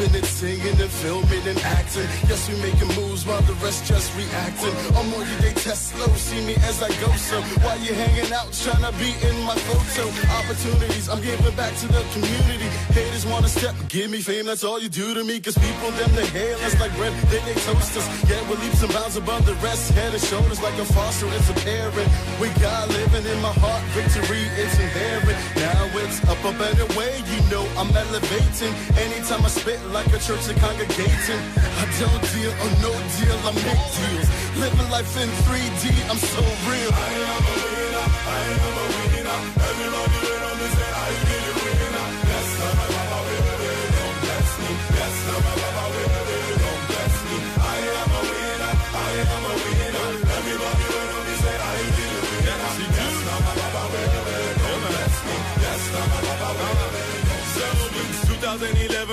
rapping and singing and filming and acting. Yes, we making moves while the rest just reacting. I'm on you, they test slow, see me as I go. So while you hanging out, trying to be in my photo. Opportunities, I'm giving back to the community. Haters wanna step, give me fame, that's all you do to me. Cause people, them, they hail us like bread, then they toast us. Yeah, we're leaps and bounds above the rest. Head and shoulders like a foster, it's a parent. We got living in my heart, victory, it's inherent. Now it's up, a better way, you know I'm elevating. Anytime I spit like a church and I don't deal or no deal, I make deals. Living life in 3D, I'm so real. I am a winner, I am a winner.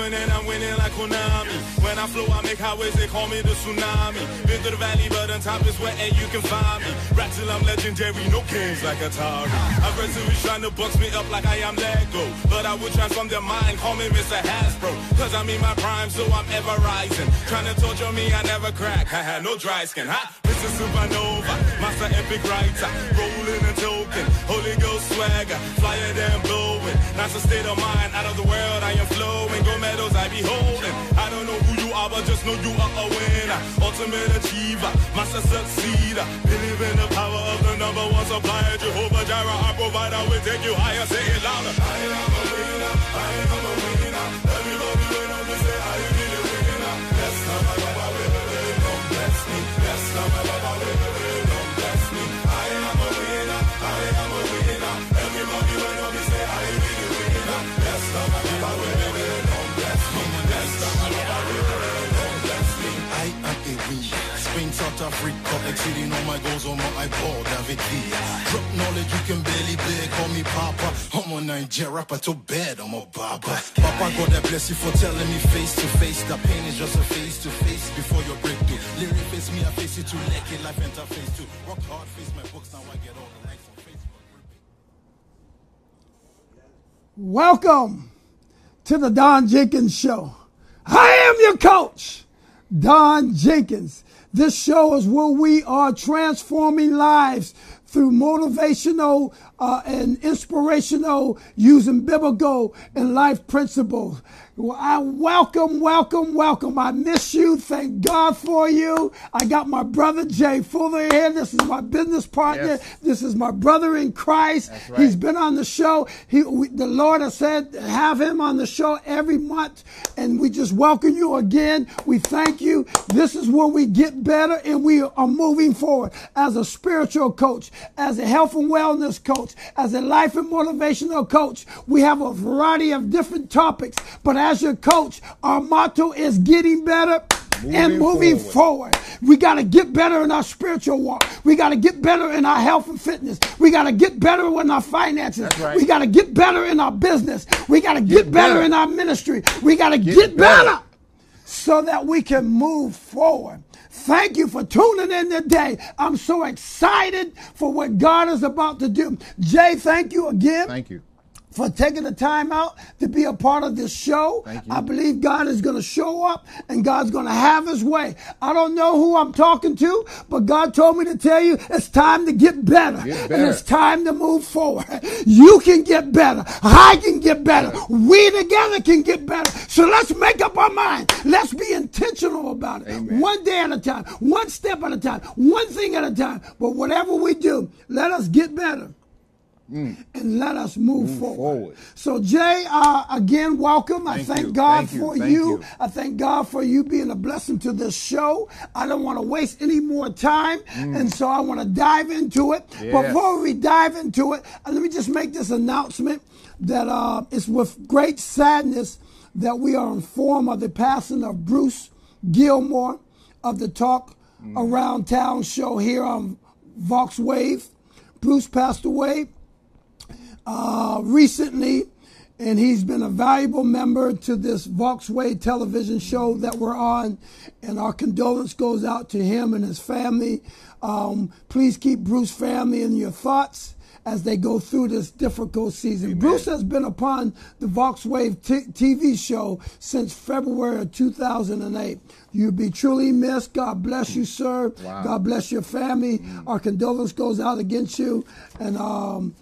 2011 and I'm winning like Konami. When I flow, I make highways, they call me the tsunami. Been through the valley, but on top is where and you can find me. Rap till I'm legendary, no kings like Atari. Aggressive trying to box me up like I am Lego. But I will transform their mind, call me Mr. Hasbro. Cause I'm in my prime, so I'm ever rising. Trying to torture me, I never crack. I Haha, no dry skin, huh? Mr. Supernova, Master Epic Writer. Rolling and token, Holy Ghost swagger. Flyer than blowing. That's a state of mind, out of the world I am flowing. Gold medals I be holding. I don't know who you are, but just know you are a winner. Ultimate achiever, master succeeder. Believe in the power of the number one supplier. Jehovah Jireh, our provider, will take you higher. Say it louder. I am a winner. I am a winner. Everybody South Africa, exceeding all my goals on my iPod, David Villa. Drop knowledge, you can barely bear, call me Papa. I'm a Niger rapper, too bad, I'm a baba. Papa, God, I bless you for telling me face to face. That pain is just a face to face before your breakthrough. Lyric face me, I face it too. Naked life interface too. Rock hard, face my books, now I get all the likes on Facebook. Welcome to the Don Jenkins Show. I am your coach, Don Jenkins. This show is where we are transforming lives through motivational uh, and inspirational using biblical and life principles. Well, I welcome, welcome, welcome. I miss you. Thank God for you. I got my brother Jay Fuller here. This is my business partner. Yes. This is my brother in Christ. right. He's been on the show. He, we, the Lord has said, have him on the show every month. And we just welcome you again. We thank you. This is where we get better and we are moving forward as a spiritual coach, as a health and wellness coach, as a life and motivational coach. We have a variety of different topics, but as your coach, our motto is getting better and moving forward. We got to get better in our spiritual walk. We got to get better in our health and fitness. We got to get better in our finances. right. We got to get better in our business. We got to get, better, better. in our ministry. We got to get, better. better so that we can move forward. Thank you for tuning in today. I'm so excited for what God is about to do. Jay, thank you again Thank you. For taking the time out to be a part of this show. I believe God is going to show up and God's going to have his way. I don't know who I'm talking to, but God told me to tell you it's time to get better. Get And it's time to move forward. You can get better. I can get better. We together can get better. So let's make up our mind. Let's be intentional about it. Amen. One day at a time, one step at a time, one thing at a time. But whatever we do, let us get better and let us move, Move forward. forward. So, Jay, uh, again, welcome. I Thank thank you. God Thank for Thank you. you. I thank God for you being a blessing to this show. I don't want to waste any more time, and so I want to dive into it. Mm. Yes. Before we dive into it, uh, let me just make this announcement that uh, it's with great sadness that we are informed of the passing of Bruce Gilmore of the Talk Mm. Around Town show here on VoxWav. Bruce passed away uh, recently, and he's been a valuable member to this VoxWav television show that we're on. And our condolence goes out to him and his family. Um, please keep Bruce family in your thoughts as they go through this difficult season. Bruce has been upon the VoxWav t- TV show since February of 2008. You'll be truly missed. God bless you, sir. Wow. God bless your family. Our condolence goes out against you and um,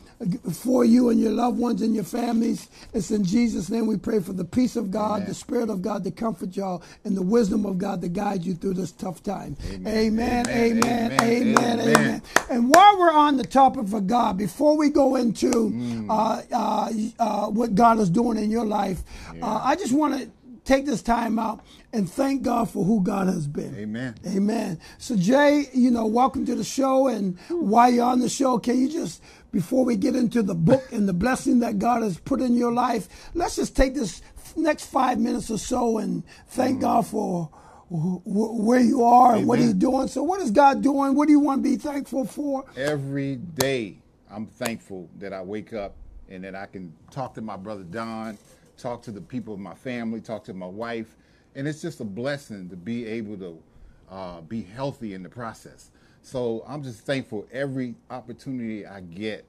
for you and your loved ones and your families. It's in Jesus' name we pray for the peace of God, Amen. the Spirit of God to comfort y'all, and the wisdom of God to guide you through this tough time. Amen, Amen. amen, amen. And while we're on the topic of God, before we go into Mm. uh, uh, uh, what God is doing in your life, uh, I just want to take this time out and thank God for who God has been. Amen. Amen. So Jay, you know, welcome to the show. And while you're on the show, can you just, before we get into the book and the blessing that God has put in your life, let's just take this next five minutes or so and thank mm. God for wh- wh- where you are and what Amen. He's doing. So, what is God doing? What do you want to be thankful for? Every day, I'm thankful that I wake up and that I can talk to my brother Don, talk to the people of my family, talk to my wife, and it's just a blessing to be able to uh, be healthy in the process. So I'm just thankful every opportunity I get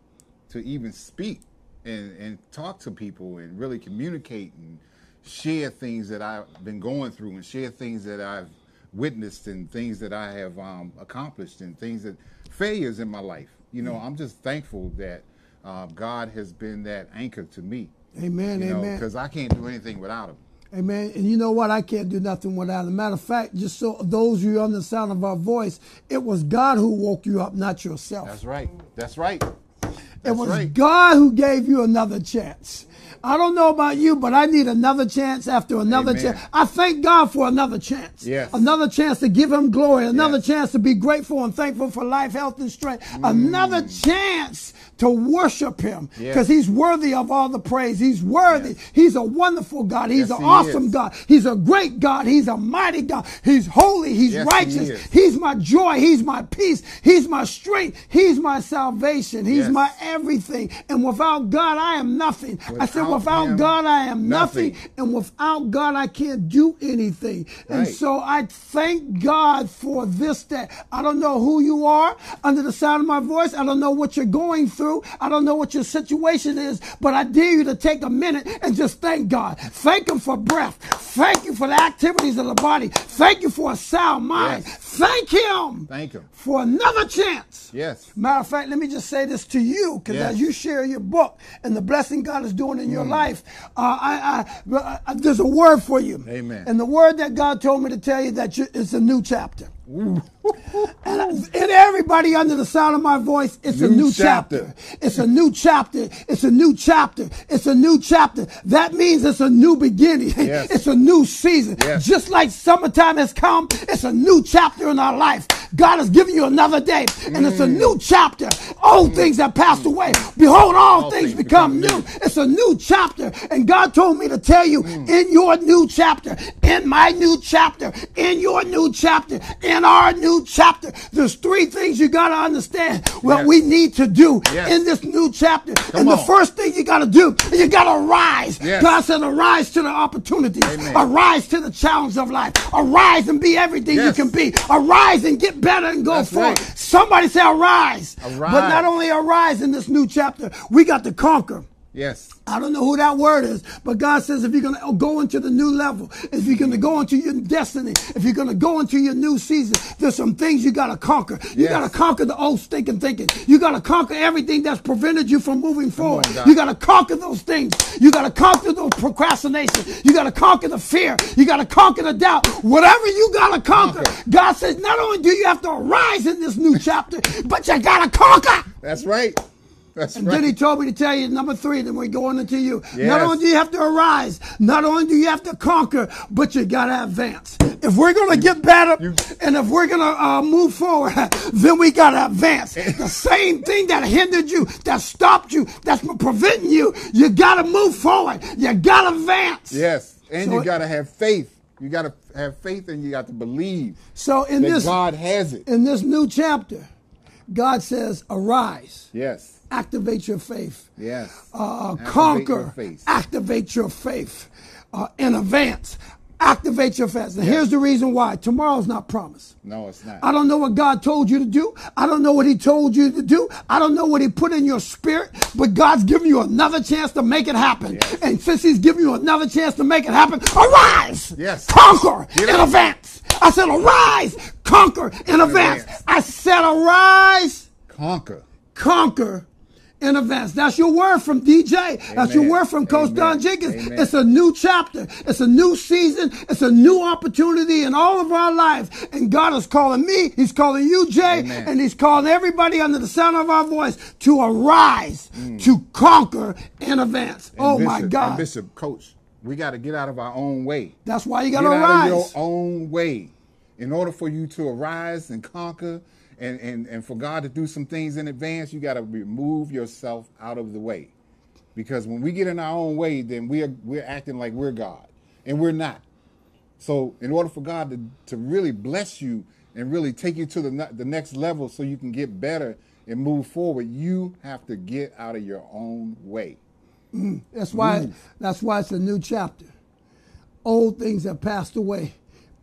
to even speak and, and talk to people and really communicate and share things that I've been going through and share things that I've witnessed and things that I have um, accomplished and things that failures in my life. You know, I'm just thankful that uh, God has been that anchor to me. Amen. You amen. because I can't do anything without him. Amen. And you know what? I can't do nothing without it. Matter of fact, just so those of you on the sound of our voice, it was God who woke you up, not yourself. That's right. That's right. It was right. God who gave you another chance. I don't know about you, but I need another chance after another Amen. chance. I thank God for another chance. Yes. Another chance to give him glory. Another Yes. chance to be grateful and thankful for life, health, and strength. Mm. Another chance to worship him because he's worthy of all the praise. He's worthy. Yes. He's a wonderful God. He's Yes, an he awesome is. God. He's a great God. He's a mighty God. He's holy. He's Yes, righteous. is. He's my joy. He's my peace. He's my strength. He's my salvation. He's my everything. And without God, I am nothing. I said, Without without him, God, I am nothing. nothing. And without God, I can't do anything. And so I thank God for this day. I don't know who you are under the sound of my voice. I don't know what you're going through. I don't know what your situation is, but I dare you to take a minute and just thank God. Thank Him for breath. Thank you for the activities of the body. Thank you for a sound mind. Yes. Thank Him Thank him. for another chance. Yes. Matter of fact, let me just say this to you, because Yes. as you share your book and the blessing God is doing in your Mm. life, uh, I, I, I, there's a word for you. Amen. And the word that God told me to tell you that you, it's a new chapter. And, and everybody under the sound of my voice, it's a New new chapter. chapter. It's a new chapter. It's a new chapter. It's a new chapter. That means it's a new beginning. Yes. It's a new season. Yes. Just like summertime has come, it's a new chapter in our life. God has given you another day, and it's a Mm. new chapter. Old things have passed away. Behold, all, All things, things become, become new. new. It's a new chapter. And God told me to tell you Mm. in your new chapter, in my new chapter, in your new chapter, in our new chapter, there's three things you got to understand what Yes. we need to do Yes. in this new chapter. and the first thing you got to do, you got to rise. Yes. God said, arise to the opportunities, Amen. arise to the challenge of life, arise and be everything you can be, arise and get better and go That's forward. right. Somebody say, arise. Arise. But not only arise in this new chapter, we got to conquer. Yes. I don't know who that word is, but God says if you're going to go into the new level, if you're going to go into your destiny, if you're going to go into your new season, there's some things you got to conquer. You Yes. got to conquer the old stinking thinking. You got to conquer everything that's prevented you from moving forward. God. you got to conquer those things. You got to conquer those procrastination. You got to conquer the fear. You got to conquer the doubt. Whatever you got to conquer, Conquer. God says not only do you have to arise in this new chapter, but you got to conquer. That's right. That's and right. then he told me to tell you number three, then we're going into you. Not only do you have to arise, not only do you have to conquer, but you got to advance. If we're going to get better you- and if we're going to uh, move forward, then we got to advance. the same thing that hindered you, that stopped you, that's preventing you, you got to move forward. You got to advance. Yes, and So- you got to have faith. You got to have faith, and you got to believe So in this God has it. in this new chapter, God says, "Arise, Yes, activate your faith." yes. uh, Activate conquer, your activate your faith uh, in advance. Activate your faith. And here's the reason why. Tomorrow's not promised. No, it's not. I don't know what God told you to do. I don't know what He told you to do. I don't know what He put in your spirit, but God's giving you another chance to make it happen. Yes. And since He's giving you another chance to make it happen, arise! Yes. Conquer Get in up. advance. I said, arise! Conquer in advance. advance. I said, arise! Conquer. conquer in advance. That's your word from DJ. That's your word from Coach Amen. Don Jenkins. Amen. It's a new chapter. It's a new season. It's a new opportunity in all of our lives. And God is calling me. He's calling you, Jay. Amen. And He's calling everybody under the sound of our voice to arise, mm. to conquer in advance. And oh my God. Bishop, Coach, we got to get out of our own way. That's why you got to out of your own way. In order for you to arise and conquer and, and, and for God to do some things in advance, you got to remove yourself out of the way. Because when we get in our own way, then we're, we're acting like we're God, and we're not. So, in order for God to, to really bless you and really take you to the, the next level so you can get better and move forward, you have to get out of your own way. That's why Move. that's why it's a new chapter. Old things have passed away.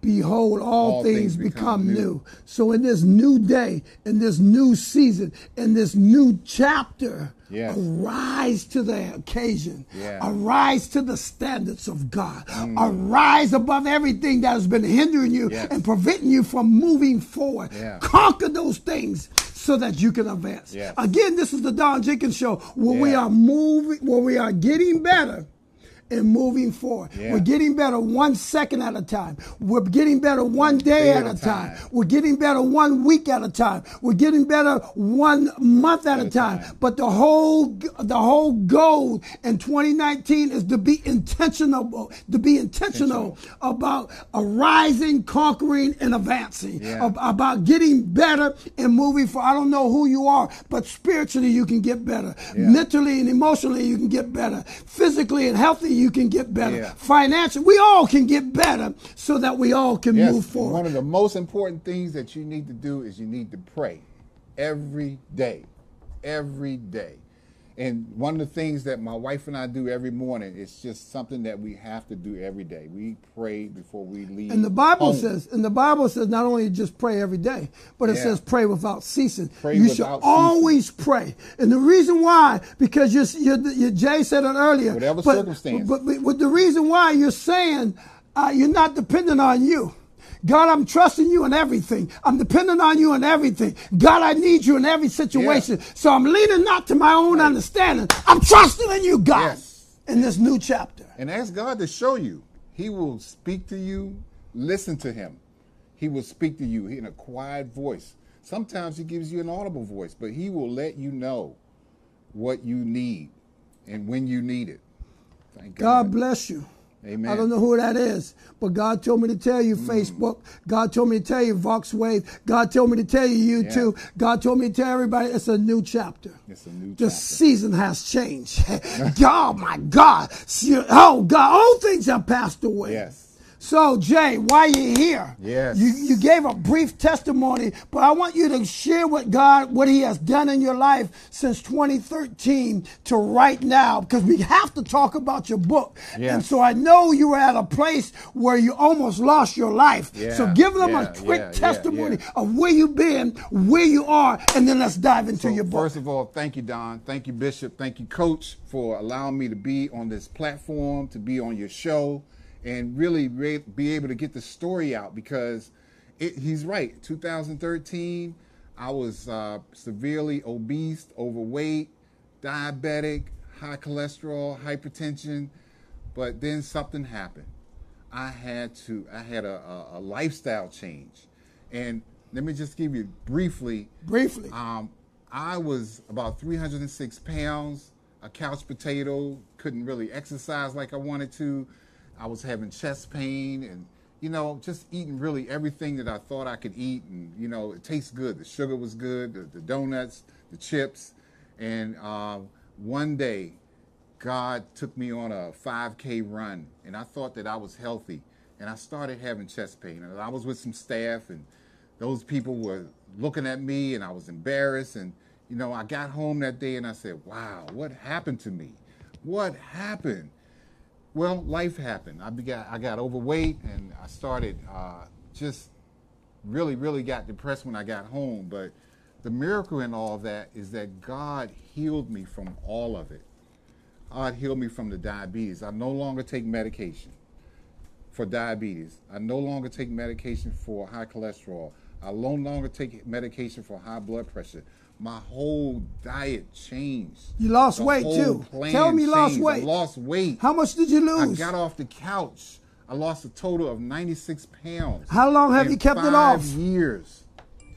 Behold, all, All things, things become, become new. new. So in this new day, in this new season, in this new chapter, Yes. arise to the occasion. Yeah. Arise to the standards of God. Mm. Arise above everything that has been hindering you Yes. and preventing you from moving forward. Yeah. Conquer those things so that you can advance. Yes. Again, this is the Don Jenkins show where we are moving, where we are getting better and moving forward. Yeah. We're getting better one second at a time. We're getting better one day, at, a time. We're getting better one week at a time. We're getting better one month at, a a time. time. But the whole the whole goal in 2019 is to be intentional, to be intentional, about arising, conquering, and advancing. Yeah. About getting better and moving forward. I don't know who you are, but spiritually you can get better. Yeah. Mentally and emotionally you can get better. Physically and healthy you can get better. Yeah. Financially, we all can get better so that we all can Yes, move forward. One of the most important things that you need to do is you need to pray every day, every day. And one of the things that my wife and I do every morning is just something that we have to do every day. We pray before we leave. And the Bible home. says, and the Bible says, not only just pray every day, but it Yeah. says pray without ceasing. Pray you should ceasing. always pray. And the reason why, because you're, you're, you Jay said it earlier. Whatever but, circumstance. But, but, but the reason why you're saying uh, you're not dependent on you. God, I'm trusting you in everything. I'm dependent on you in everything. God, I need you in every situation. So I'm leaning not to my own understanding. I'm trusting in you, God, Yes. in this new chapter. And ask God to show you. He will speak to you. Listen to him. He will speak to you in a quiet voice. Sometimes he gives you an audible voice, but he will let you know what you need and when you need it. Thank God God. bless you. Amen. I don't know who that is, but God told me to tell you Mm. Facebook. God told me to tell you VoxWav. God told me to tell you YouTube. God told me to tell everybody it's a new chapter. It's a new The chapter. season has changed. oh my God. Oh God, all things have passed away. Yes. So Jay, why you here? Yes. You you gave a brief testimony, but I want you to share what God, what He has done in your life since 2013 to right now, because we have to talk about your book. Yes. And so I know you were at a place where you almost lost your life. Yeah, so give them yeah, a quick yeah, testimony of where you've been, where you are, and then let's dive into So your book. First of all, thank you, Don. Thank you, Bishop. Thank you, Coach, for allowing me to be on this platform, to be on your show, and really re- be able to get the story out because it, he's right. 2013, I was uh, severely obese, overweight, diabetic, high cholesterol, hypertension, but then something happened. I had to, I had a, a, a lifestyle change. And let me just give you briefly Briefly. um, I was about 306 pounds, a couch potato, couldn't really exercise like I wanted to. I was having chest pain and, you know, just eating really everything that I thought I could eat. And, you know, it tastes good. The sugar was good, the, the donuts, the chips. And uh, one day, God took me on a 5K run, and I thought that I was healthy. And I started having chest pain. And I was with some staff, and those people were looking at me, and I was embarrassed. And, you know, I got home that day and I said, wow, what happened to me? What happened? Well, life happened. I began, I got overweight and I started uh, just really, really got depressed when I got home. But the miracle in all of that is that God healed me from all of it. God healed me from the diabetes. I no longer take medication for diabetes. I no longer take medication for high cholesterol. I no longer take medication for high blood pressure. My whole diet changed. You lost The weight too. Tell me you lost weight. I lost weight. How much did you lose? I got off the couch. I lost a total of 96 pounds. How long have you kept it five off? years.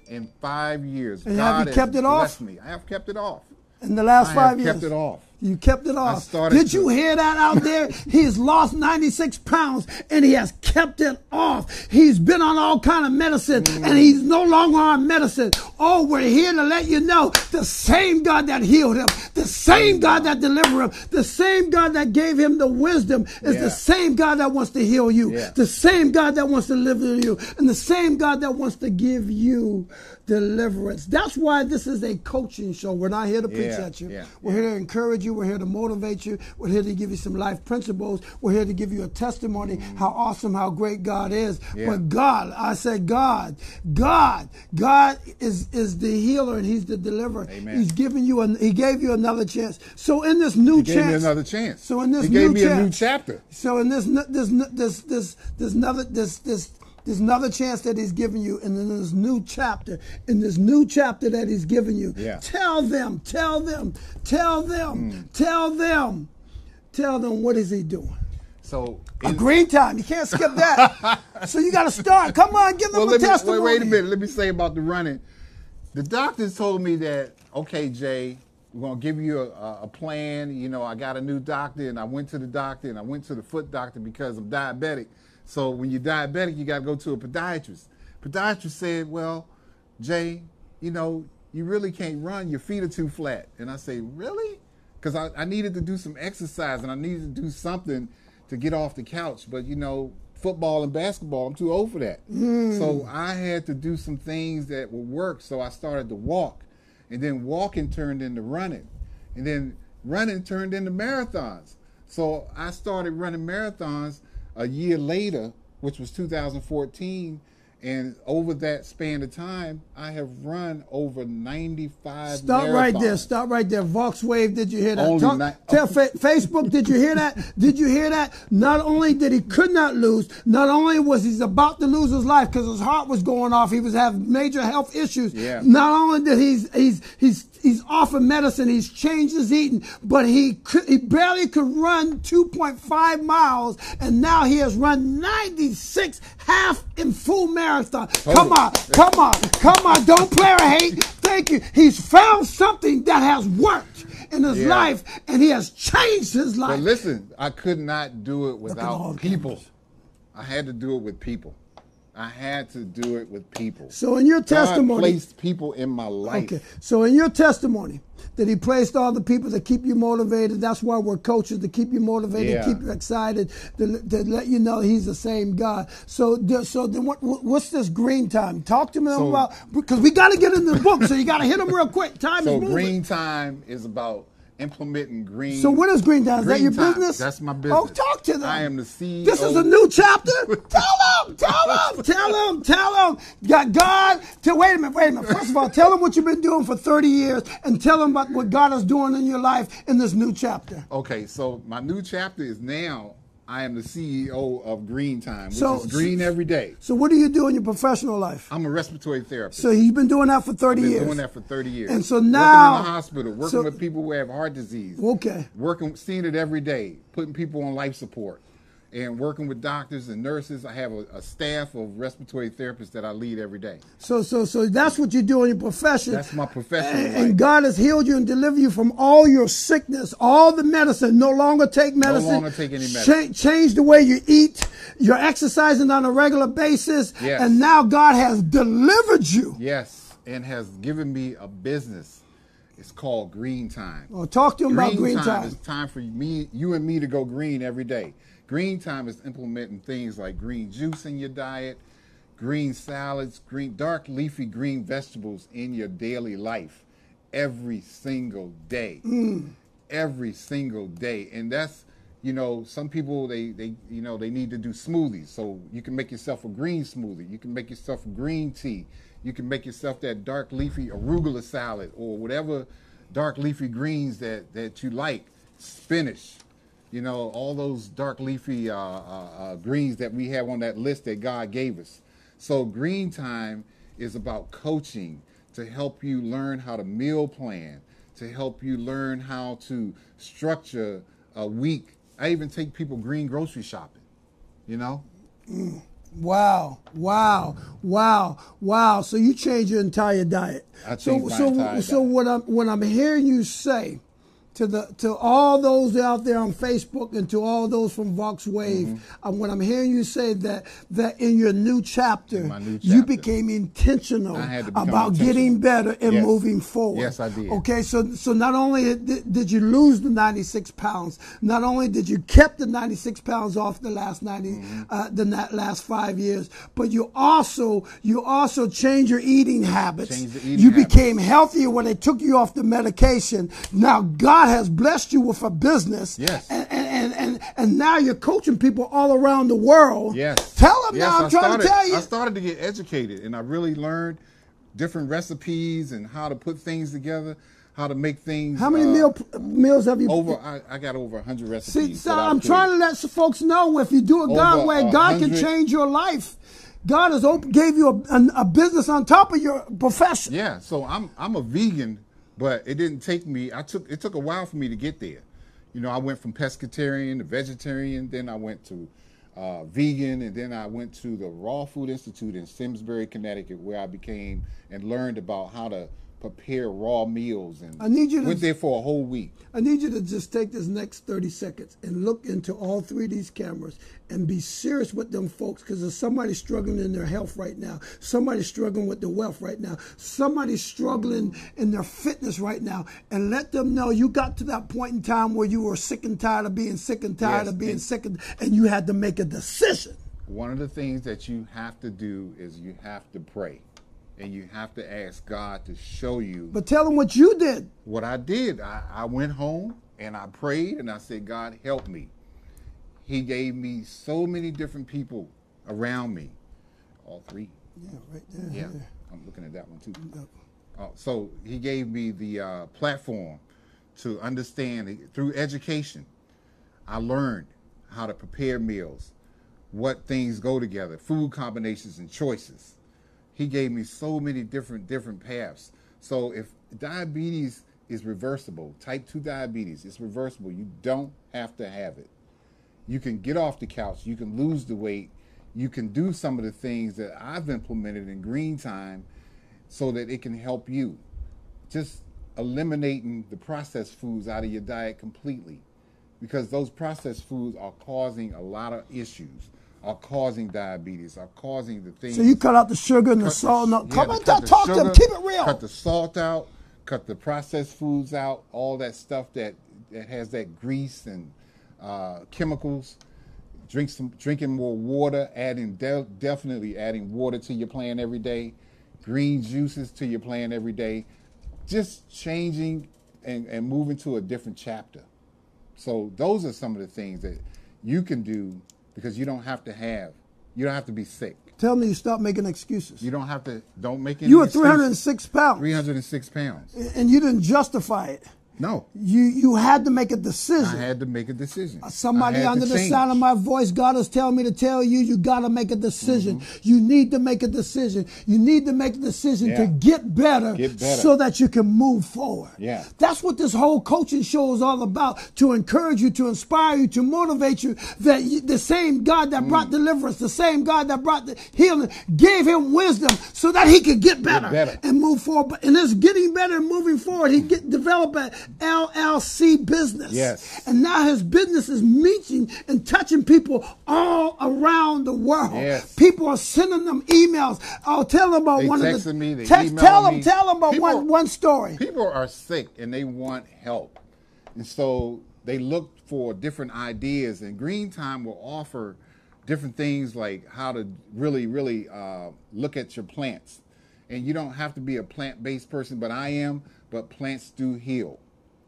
In five years. And have you kept it off? Me. I have kept it off. In the last I five have years. kept it off. You kept it off. Did to- you hear that out there? He's lost 96 pounds and he has kept it off. He's been on all kind of medicine and mm. he's no longer on medicine. Oh, we're here to let you know the same God that healed him, the same mm. God that delivered him, the same God that gave him the wisdom is Yeah. the same God that wants to heal you, Yeah. the same God that wants to deliver you, and the same God that wants to give you deliverance. That's why this is a coaching show. We're not here to preach Yeah, at you. yeah, We're here to encourage you. We're here to motivate you. We're here to give you some life principles. We're here to give you a testimony mm-hmm. how awesome, how great God is. Yeah. But God, I said God, God, God is is the healer and He's the deliverer. Amen. He's giving you a, He gave you another chance. So in this new He gave me another chance. So in this he new gave me a new chapter. so in this this this this this another this this there's another chance that he's giving you, and in this new chapter, in this new chapter that he's giving you, Yeah. tell them, tell them, tell them, hmm. tell them, tell them what is he doing? So A green time. You can't skip that. so you got to start. Come on, give them well, a me, testimony. wait, wait a minute. Let me say about the running. The doctors told me that, okay, Jay, we're going to give you a, a plan. You know, I got a new doctor, and I went to the doctor, and I went to the foot doctor because I'm diabetic. So when you're diabetic, you got to go to a podiatrist. Podiatrist said, well, Jay, you know, you really can't run. Your feet are too flat. And I say, really? Because I, I needed to do some exercise and I needed to do something to get off the couch. But, you know, football and basketball, I'm too old for that. Hmm. So I had to do some things that would work. So I started to walk. And then walking turned into running. And then running turned into marathons. So I started running marathons a year later, which was 2014. And over that span of time, I have run over 95 Stop right there. Stop right there. VoxWav, did you hear that? Only Talk- ni- tell fa- Facebook, did you hear that? Did you hear that? Not only did he could not lose, not only was he about to lose his life because his heart was going off, he was having major health issues. Yeah. Not only did he's he's he's he's off of medicine, he's changed his eating, but he could, he barely could run 2.5 miles, and now he has run 96 half and full marathon. Oh. Come on, come on, come on! Don't play or hate. Thank you. He's found something that has worked in his Yeah. life, and he has changed his life. But listen, I could not do it without people. cameras. I had to do it with people. I had to do it with people. So in your God testimony, placed people in my life. Okay. So in your testimony, that he placed all the people that keep you motivated. That's why we're coaches to keep you motivated, Yeah. keep you excited, to, to let you know he's the same God. So, so then what, what's this green time? Talk to me So- about because we got to get in the book. so you got to hit them real quick. Time So is moving. green time is about implementing green. So what is green time? Is that your time. business? That's my oh, business. Oh, talk to them. I am the CEO. This is a new chapter. tell them, tell them, tell them, tell them. Got God. Tell, wait a minute, wait a minute. First of all, tell them what you've been doing for 30 years and tell them about what God is doing in your life in this new chapter. Okay, so my new chapter is now I am the CEO of Green Time, which So- is green every day. So what do you do in your professional life? I'm a respiratory therapist. So you've been doing that for 30 been years. doing that for 30 years. And so now working in the hospital, working so- with people who have heart disease. Okay. Working, seeing it every day, putting people on life support. And working with doctors and nurses. I have a, a, staff of respiratory therapists that I lead every day. So, so, so that's what you do in your profession. That's my profession. And, and, God has healed you and delivered you from all your sickness, all the medicine. No longer take medicine. No longer take any medicine. Ch- change the way you eat. You're exercising on a regular basis. Yes. And now God has delivered you. Yes, and has given me a business. It's called Green Time. Well, talk to him green about Green Time. Time. It's time for me, you and me to go green every day. Green time is implementing things like green juice in your diet, green salads, green dark leafy green vegetables in your daily life every single day. Mm. Every single day. And that's you know, some people they they you know they need to do smoothies. So you can make yourself a green smoothie. You can make yourself a green tea. You can make yourself that dark leafy arugula salad or whatever dark leafy greens that that you like. Spinach, you know, all those dark leafy uh, uh, uh, greens that we have on that list that God gave us. So, green time is about coaching to help you learn how to meal plan, to help you learn how to structure a week. I even take people green grocery shopping, you know? Mm. Wow, wow, wow, wow. So you change your entire diet. I so so so so what I'm what I'm hearing you say to the to all those out there on Facebook and to all those from VoxWav, mm-hmm. uh, when I'm hearing you say that that in your new chapter, new chapter you became intentional about intentional. getting better and yes. moving forward. Yes, I did. Okay, so so not only did, did you lose the 96 pounds, not only did you kept the 96 pounds off the last 90 mm-hmm. uh, the last five years, but you also you also changed your eating habits. Eating you habits. became healthier when they took you off the medication. Now God God has blessed you with a business. Yes. And, and, and, and now you're coaching people all around the world. Yes. Tell them yes, now. I'm I trying started, to tell you. I started to get educated and I really learned different recipes and how to put things together, how to make things. How many uh, meal meals have you? Over, I, I got over 100 recipes. See, so I'm trying to let folks know if you do it God way, God can change your life. God has opened, gave you a, a, a, business on top of your profession. Yeah, so I'm I'm a vegan but it didn't take me. I took it took a while for me to get there. You know, I went from pescatarian to vegetarian, then I went to uh, vegan, and then I went to the Raw Food Institute in Simsbury, Connecticut, where I became and learned about how to prepare raw meals and I need you to, went there for a whole week. I need you to just take this next 30 seconds and look into all three of these cameras and be serious with them folks because there's somebody struggling in their health right now. Somebody struggling with their wealth right now. Somebody struggling in their fitness right now. And let them know you got to that point in time where you were sick and tired of being sick and tired yes, of being and, sick and, and you had to make a decision. One of the things that you have to do is you have to pray and you have to ask God to show you. But tell them what you did. What I did, I, I went home and I prayed and I said, God, help me. He gave me so many different people around me. All three. Yeah, right there. Yeah, yeah. I'm looking at that one too. Uh, so he gave me the uh, platform to understand through education. I learned how to prepare meals, what things go together, food combinations and choices he gave me so many different different paths. So if diabetes is reversible, type 2 diabetes, it's reversible. You don't have to have it. You can get off the couch, you can lose the weight, you can do some of the things that I've implemented in green time so that it can help you. Just eliminating the processed foods out of your diet completely because those processed foods are causing a lot of issues are causing diabetes, are causing the things. So you cut out the sugar and the salt. no, yeah, come on, talk sugar, to them. Keep it real. Cut the salt out. Cut the processed foods out. All that stuff that that has that grease and uh, chemicals. Drink some, drinking more water. Adding de- definitely adding water to your plan every day. Green juices to your plan every day. Just changing and, and moving to a different chapter. So those are some of the things that you can do because you don't have to have, you don't have to be sick. Tell me you stop making excuses. You don't have to, don't make any You were 306 pounds. 306 pounds. And you didn't justify it. No. You you had to make a decision. I had to make a decision. Somebody under the change. sound of my voice, God is telling me to tell you, you got to make a decision. Mm-hmm. You need to make a decision. You need to make a decision to get better, Get better. so that you can move forward. Yeah. That's what this whole coaching show is all about to encourage you, to inspire you, to motivate you that you, the same God that Mm. brought deliverance, the same God that brought the healing, gave him wisdom so that he could get better, better. and move forward. But- And this getting better and moving forward, he get develop a LLC business. Yes. And now his business is meeting and touching people all around the world. Yes. People are sending them emails. I'll tell them about They one of the me, they text. Tell them, me. tell them about People- one one story. People are sick and they want help. And so they look for different ideas, and Green Time will offer different things like how to really, really uh, look at your plants. And you don't have to be a plant based person, but I am. But plants do heal.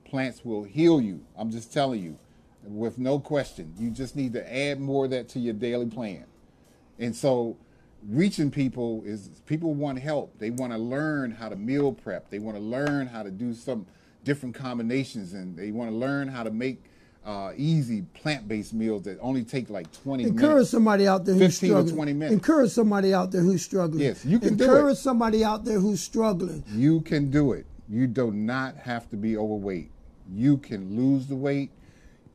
Plants will heal you. I'm just telling you, with no question. You just need to add more of that to your daily plan. And so reaching people is people want help. They want to learn how to meal prep. They want to learn how to do some different combinations and they want to learn how to make uh, easy plant-based meals that only take like 20 Encourage minutes. somebody out there who's 15 or struggling. 20 minutes. Encourage somebody out there who's struggling. Yes, you can do Encourage somebody out there who's struggling. You can do it. You do not have to be overweight. You can lose the weight.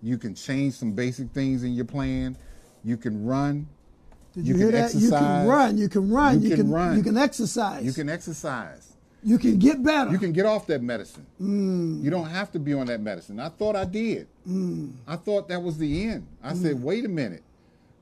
You can change some basic things in your plan. You can run. Did You you, hear can that? You can exercise. run. You can run. You You, can can run. You can exercise. You can exercise. You can get better. You can get off that medicine. Mm. You don't have to be on that medicine. I thought I did. I thought that was the end. I Mm. said, wait a minute.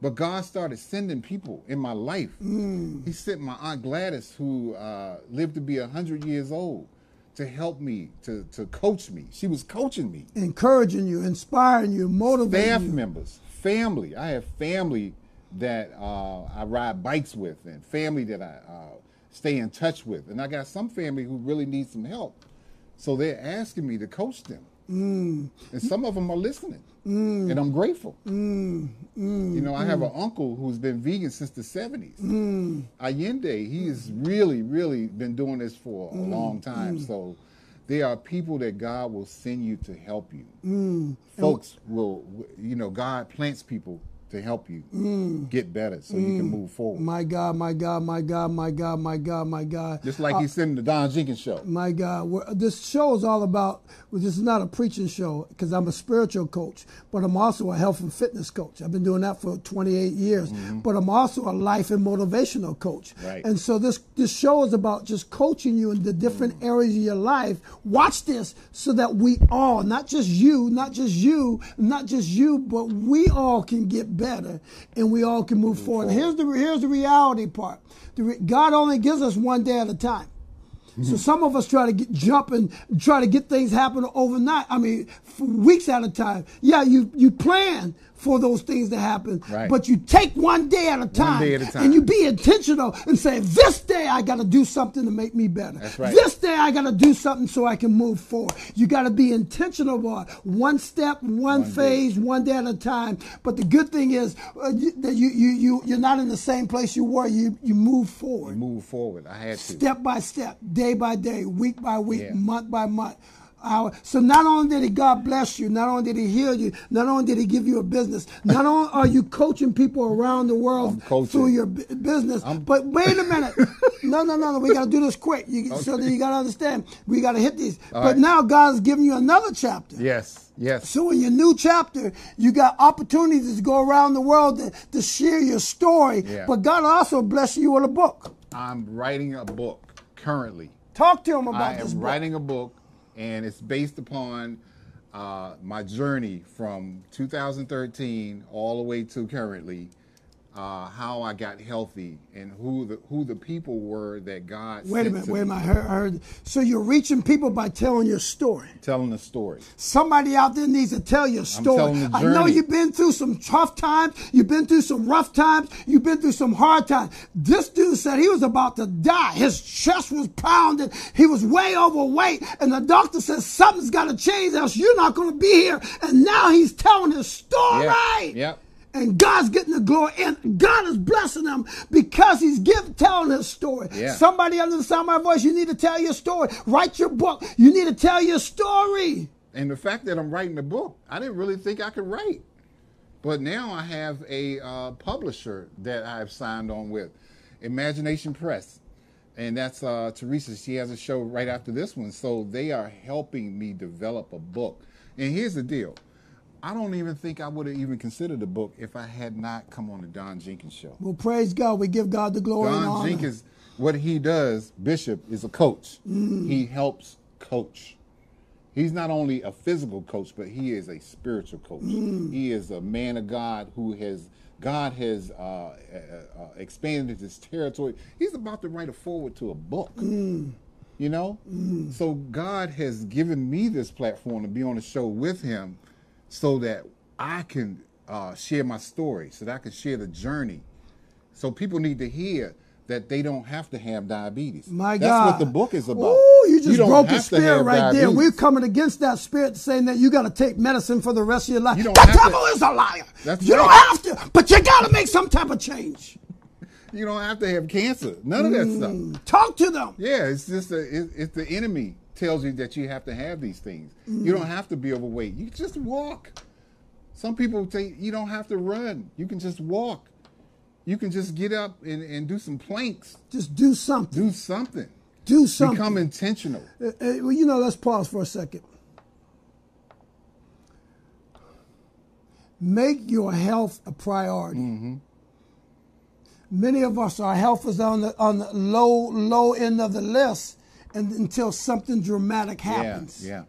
But God started sending people in my life. Mm. He sent my Aunt Gladys, who uh, lived to be 100 years old, to help me, to, to coach me. She was coaching me. encouraging you, inspiring you, motivating Staff you. members, family. I have family that uh, I ride bikes with, and family that I uh, stay in touch with. And I got some family who really need some help. So they're asking me to coach them. Mm. And some of them are listening. And I'm grateful. Mm. You know, I have an uncle who's been vegan since the 70s. Mm. Allende, he has really, really been doing this for a Mm. long time. So there are people that God will send you to help you. Mm. Folks will, you know, God plants people to help you Mm. get better so you can mm. move forward. My God, my God, my God, my God, my God, my God. Just like uh, he's sending the Don Jenkins show. My God, this show is all about. Well, this is not a preaching show because I'm a spiritual coach, but I'm also a health and fitness coach. I've been doing that for 28 years. Mm-hmm. But I'm also a life and motivational coach. Right. And so this this show is about just coaching you in the different mm. areas of your life. Watch this so that we all, not just you, not just you, not just you, but we all can get better and we all can move, forward. Here's the here's the reality part. The re- God only gives us one day at a time. So some of us try to get, jump and try to get things happen overnight. I mean, for weeks at a time. Yeah, you you plan for those things to happen, Right. but you take one day at a time, day at a time. and you be intentional and say, "This day I got to do something to make me better. Right. This day I got to do something so I can move forward." You got to be intentional about one step, one, day. phase, one day at a time. But the good thing is uh, you, that you you you you're not in the same place you were. You you move forward Move forward. I had to. step by step, day by day, week by week, Yeah. month by month. Hour. So not only did he God bless you, not only did he heal you, not only did he give you a business, not only are you coaching people around the world through your bu- business, but wait a minute, no, no, no, no, we got to do this quick. You, So that you got to understand, we got to hit these. but right. now God's giving you another chapter. Yes, yes. So in your new chapter, you got opportunities to go around the world to, to share your story. Yeah. But God also bless you with a book. I'm writing a book currently. Talk to him about I this am book. writing a book, and it's based upon uh, my journey from 2013 all the way to currently. Uh, how I got healthy and who the who the people were that God Wait a minute, wait a minute. I heard, I heard. So you're reaching people by telling your story. telling the story. Somebody out there needs to tell your story. I know you've been through some tough times. You've been through some rough times. You've been through some hard times. This dude said he was about to die. His chest was pounding. He was way overweight. And the doctor said something's got to change else you're not going to be here. And now he's telling his story. Yeah, yep. And God's getting the glory, and God is blessing them because He's give, telling his story. Yeah. Somebody under the sound of my voice, you need to tell your story. Write your book. You need to tell your story. And the fact that I'm writing a book, I didn't really think I could write. But now I have a uh, publisher that I've signed on with, Imagination Press. And that's uh, Teresa. She has a show right after this one. So they are helping me develop a book. And here's the deal I don't even think I would have even considered the book if I had not come on the Don Jenkins show. Well, praise God. We give God the glory Don. Jenkins, what he does, Bishop, is a coach. He helps coach. He's not only a physical coach, but he is a spiritual coach. He is a man of God who has God has uh, uh, uh, expanded his territory. He's about to write a forward to a book. You know, so God has given me this platform to be on the show with him, so that I can uh, share my story, so that I can share the journey. So people need to hear that they don't have to have diabetes. My That's God. what the book is about. Ooh, you just don't broke the spirit right there. We're coming against that spirit saying that you got to take medicine for the rest of your life. You don't the have to- devil is a liar. That's you don't have to, but you got to make some type of change. You don't have to have cancer. None of that stuff. Talk to them. Yeah, it's just a, it, it's the enemy tells you that you have to have these things. You don't have to be overweight. You just walk. Some people say you don't have to run. You can just walk. You can just get up and, and do some planks. Just do something. Do something. Do something. Become intentional. Uh, uh, well, you know, let's pause for a second. Make your health a priority. Mm-hmm. Many of us, our health is on the on the low low end of the list, and until something dramatic happens. Yeah, yeah.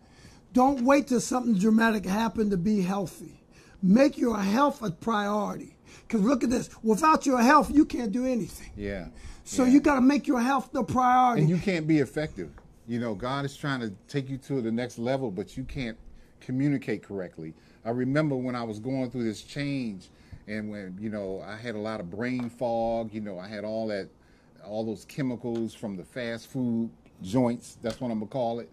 Don't wait till something dramatic happen to be healthy. Make your health a priority. Because look at this: without your health, you can't do anything. Yeah. So yeah. you got to make your health the priority. and you can't be effective. You know, God is trying to take you to the next level, but you can't communicate correctly. I remember when I was going through this change, and when you know I had a lot of brain fog. You know, I had all that, all those chemicals from the fast food joints. That's what I'm gonna call it.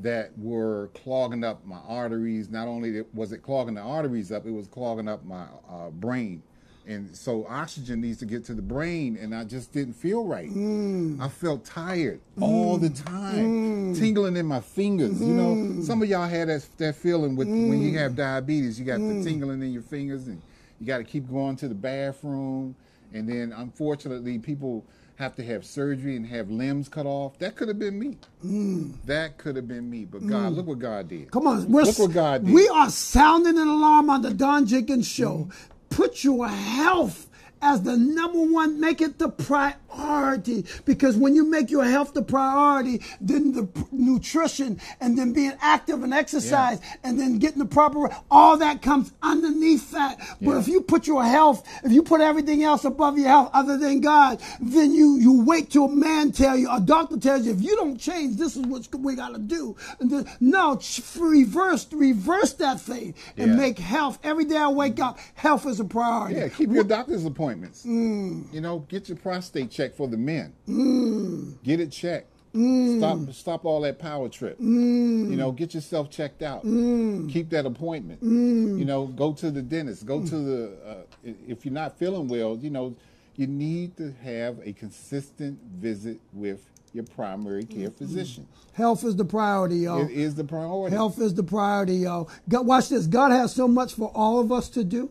That were clogging up my arteries. Not only was it clogging the arteries up, it was clogging up my uh, brain. And so oxygen needs to get to the brain, and I just didn't feel right. Mm. I felt tired mm. all the time, mm. tingling in my fingers. You know, some of y'all had that that feeling with when you have diabetes. You got the tingling in your fingers, and you got to keep going to the bathroom. And then, unfortunately, people have to have surgery and have limbs cut off. That could have been me. Mm. That could have been me. But God, mm. look what God did. Come on, we're, look what God did. we are sounding an alarm on the Don Jenkins show. Mm. Put your health as the number one, make it the priority. Because when you make your health the priority, then the p- nutrition and then being active and exercise and then getting the proper, all that comes underneath that. But Yeah. if you put your health, if you put everything else above your health other than God, then you, you wait till a man tell you, a doctor tells you, if you don't change, this is what we got to do. And then, no, reverse, reverse that thing and Yeah. make health. Every day I wake up, health is a priority. Yeah, keep your doctor's appointments. Mm. You know, get your prostate checked for the men. Mm. Get it checked. Stop stop all that power trip. Mm. You know, get yourself checked out. Keep that appointment. You know, go to the dentist. Go to the uh, if you're not feeling well, you know, you need to have a consistent visit with your primary care physician. Health is the priority, y'all. It is the priority. Health is the priority, y'all. God, watch this. God has so much for all of us to do.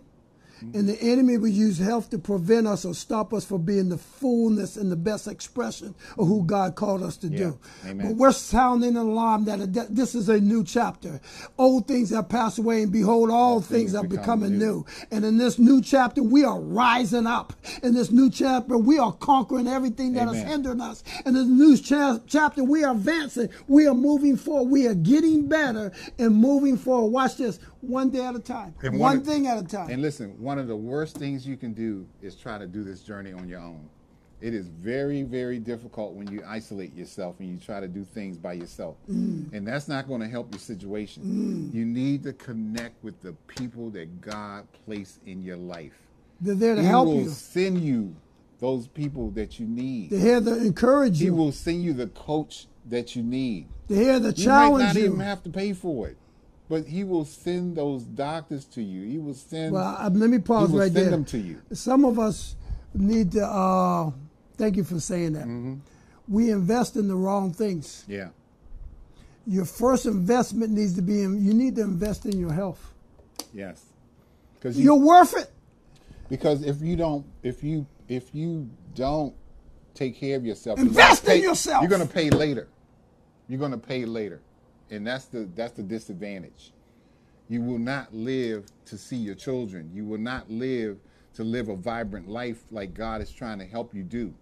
Mm-hmm. And the enemy will use health to prevent us or stop us from being the fullness and the best expression of who God called us to do. Amen. But we're sounding an alarm that this is a new chapter. Old things have passed away, and behold, all, things, things are becoming new. new. And in this new chapter, we are rising up. In this new chapter, we are conquering everything that Amen. hindered us. In this new cha- chapter, we are advancing. We are moving forward. We are getting better and moving forward. Watch this, one day at a time, one of- thing at a time. And listen, one of the worst things you can do is try to do this journey on your own. It is very, very difficult when you isolate yourself and you try to do things by yourself. Mm. And that's not going to help your situation. You need to connect with the people that God placed in your life. They're there to he help will you. send you those people that you need. They're here to encourage you. He will send you the coach that you need. They're here to challenge you. You might not you. even have to pay for it, but he will send those doctors to you. He will send. Well, uh, let me pause he will right send there. them to you. Some of us need to. Uh, thank you for saying that. Mm-hmm. We invest in the wrong things. Yeah, your first investment needs to be in. You need to invest in your health. Yes. Because You're worth it. because if you don't if you if you don't take care of yourself, you're Invest in pay- yourself. You're gonna pay later. You're gonna pay later, and that's the that's the disadvantage. You will not live to see your children. You will not live to live a vibrant life like God is trying to help you do.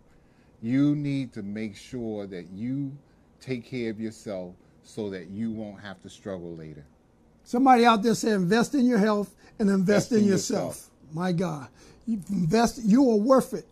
You need to make sure that you take care of yourself so that you won't have to struggle later. Somebody out there say invest in your health and invest, Invest in, yourself. yourself. My God, you invest. You are worth it.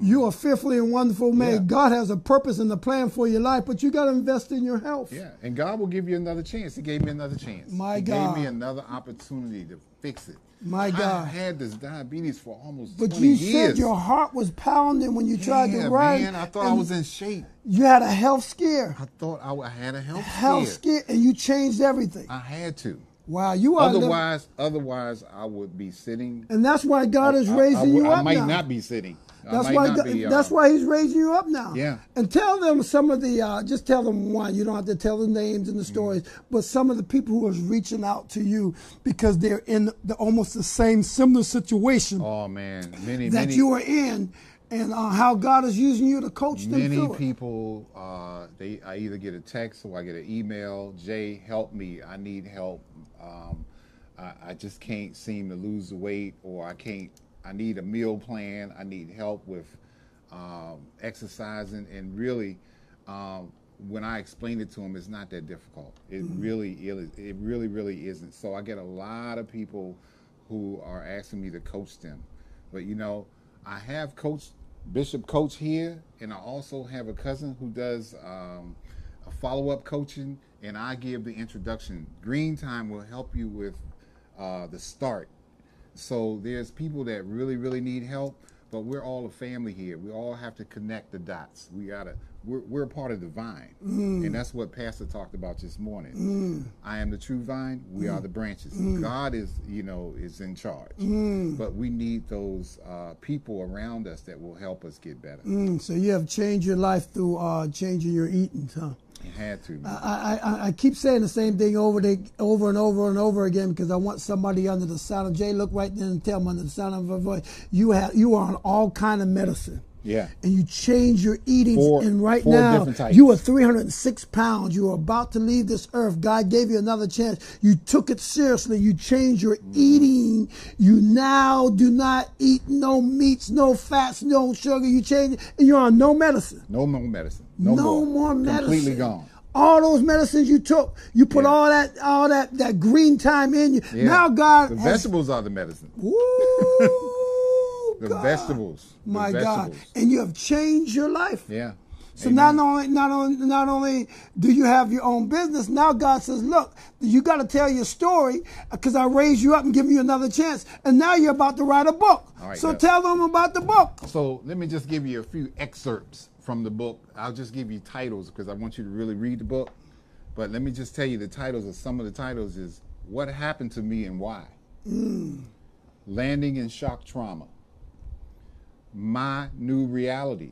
You are fearfully and wonderful made. Mm. Yeah. God has a purpose and a plan for your life, but you got to invest in your health. Yeah, and God will give you another chance. He gave me another chance. My he God. gave me another opportunity to fix it. My God. I had this diabetes for almost But 20 you said your heart was pounding when you tried to run. man, I thought I was in shape. You had a health scare. I thought I, I had a health, Health scare. Health scare, and you changed everything. I had to. Wow, you are. living- Otherwise, otherwise I would be sitting. and that's why God is I- I raising you I up might now. not be sitting. I That's why. be, uh, that's why He's raising you up now. Yeah. And tell them some of the. Uh, just tell them one. You don't have to tell the names and the Mm-hmm. stories, but some of the people who are reaching out to you because they're in the, almost the same similar situation Oh man, many that many you are in, and uh, how God is using you to coach them many through it. people uh, they I either get a text or I get an email. Jay, help me! I need help. Um, I, I just can't seem to lose the weight, or I can't. I need a meal plan. I need help with um, exercising, and really, um, when I explain it to them, it's not that difficult. It really is. It really, really isn't. So I get a lot of people who are asking me to coach them, but you know, I have coached Bishop Coach here, and I also have a cousin who does um, a follow-up coaching, and I give the introduction. Green Tyme will help you with uh, the start. So there's people that really, really need help, but we're all a family here. We all have to connect the dots. We gotta. We're, we're a part of the vine, and that's what Pastor talked about this morning. I am the true vine. We are the branches. God is, you know, is in charge, but we need those uh, people around us that will help us get better. Mm, so you have changed your life through uh, changing your eating, huh? It had to. I, I, I keep saying the same thing over the, over and over and over again because I want somebody under the sound of Jay look right there and tell them under the sound of her voice you have you are on all kind of medicine. Yeah. And you change your eating Four- and right now you are 306 pounds. You are about to leave this earth. God gave you another chance. You took it seriously. You changed your Mm-hmm. eating. You now do not eat no meats, no fats, no sugar. You change it and you're on no medicine. No more medicine. No, No, more, medicine. Completely gone. All those medicines you took, you put Yeah. all that all that that Green Tyme in you. Yeah. Now God The has, vegetables are the medicine. Woo, The God. vegetables. The My God, and you have changed your life. Yeah. So Amen. not only not only not only do you have your own business, now God says, look, you got to tell your story because I raised you up and give you another chance, and now you're about to write a book. All right, so yeah. tell them about the book. So let me just give you a few excerpts from the book. I'll just give you titles because I want you to really read the book. But let me just tell you the titles of some of the titles is What Happened to Me and Why. Mm. Landing in Shock Trauma. My New Reality.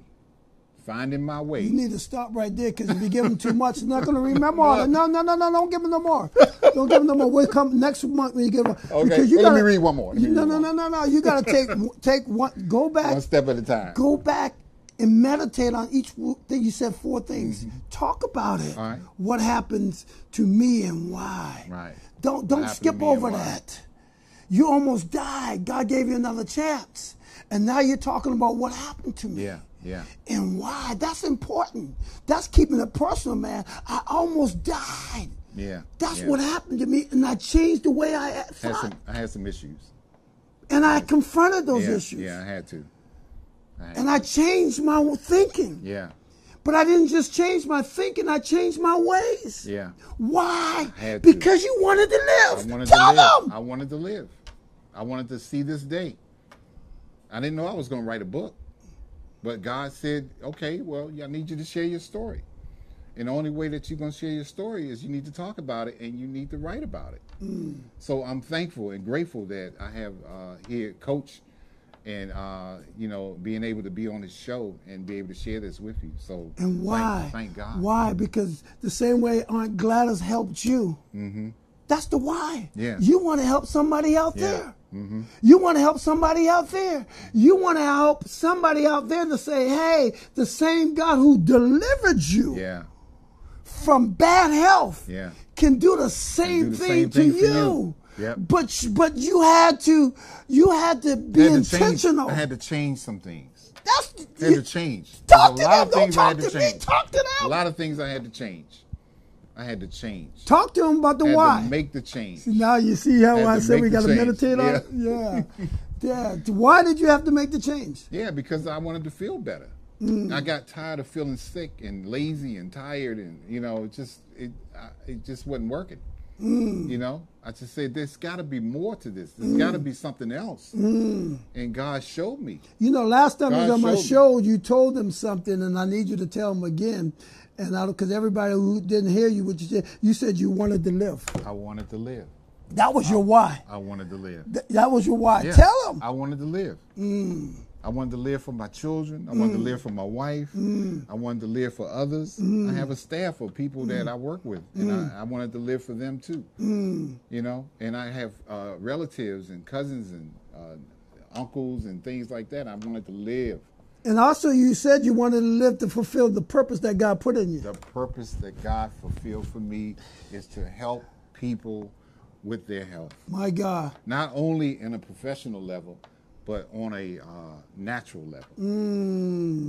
Finding My Way. You need to stop right there because if you give them too much, they're not going to remember all that. No, no, no, no, don't give them no more. Don't give them no more. We'll come next month when you give them. Okay, well, let me read one more. Me no, read no, one no, no, no. You got to take take one. Go back. One step at a time. Go back and meditate on each thing. You said four things. Talk about it. Mm-hmm. Right. What happens to me and why? Right. Don't don't skip over that. You almost died. God gave you another chance, and now you're talking about what happened to me Yeah, yeah. and why. That's important. That's keeping it personal, man. I almost died. Yeah. That's yeah. what happened to me, and I changed the way I Had thought, some, I had some issues. and I confronted those yeah, issues, Yeah, I had to. I had and I changed my thinking. Yeah, But I didn't just change my thinking; I changed my ways. yeah. Why? I had to. Because you wanted to live. I wanted Tell to live. them. I wanted to live. I wanted to see this day. I didn't know I was going to write a book, but God said, "Okay, well, I need you to share your story." And the only way that you're going to share your story is you need to talk about it and you need to write about it. Mm. So I'm thankful and grateful that I have uh, here Coach and uh, you know, being able to be on the show and be able to share this with you. So And why? Thank, thank God. Why? Because the same way Aunt Gladys helped you. That's the why. Mm-hmm. Yeah. You want to help somebody out Yeah. there. You want to help somebody out there. You want to help somebody out there to say, hey, the same God who delivered you Yeah, from bad health Yeah. can do the same do the thing same to thing for you. you. Yep. But but you had to you had to be had to change- intentional. I had to change some things. That's I had you- to change. Talk to a lot them. of Don't things I talk had to to me. change. Talk to A lot of things I had to change. I had to change. Talk to him about the I had why. to make the change. Now you see how Had I said we got to meditate on it? Yeah. yeah. Why did you have to make the change? Yeah, because I wanted to feel better. Mm. I got tired of feeling sick and lazy and tired, and you know, it just it I, it just wasn't working. Mm. You know, I just said there's got to be more to this. There's got to be something else. Mm. And God showed me. You know, last time I was on my showed me. show, you told them something, and I need you to tell them again. And I because everybody who didn't hear you, what you said, you said you wanted to live. I wanted to live. That was your why. I wanted to live. Th- That was your why. Yeah, Tell them. I wanted to live. Mm. I wanted to live for my children. I wanted to mm. live for my wife. Mm. I wanted to live for others. I have a staff of people that I work with, and I, I wanted to live for them too. You know, and I have uh, relatives and cousins and uh, uncles and things like that. I wanted to live And also, you said you wanted to live to fulfill the purpose that God put in you. the purpose that God fulfilled for me is to help people with their health. My God. not only in a professional level, but on a uh, natural level.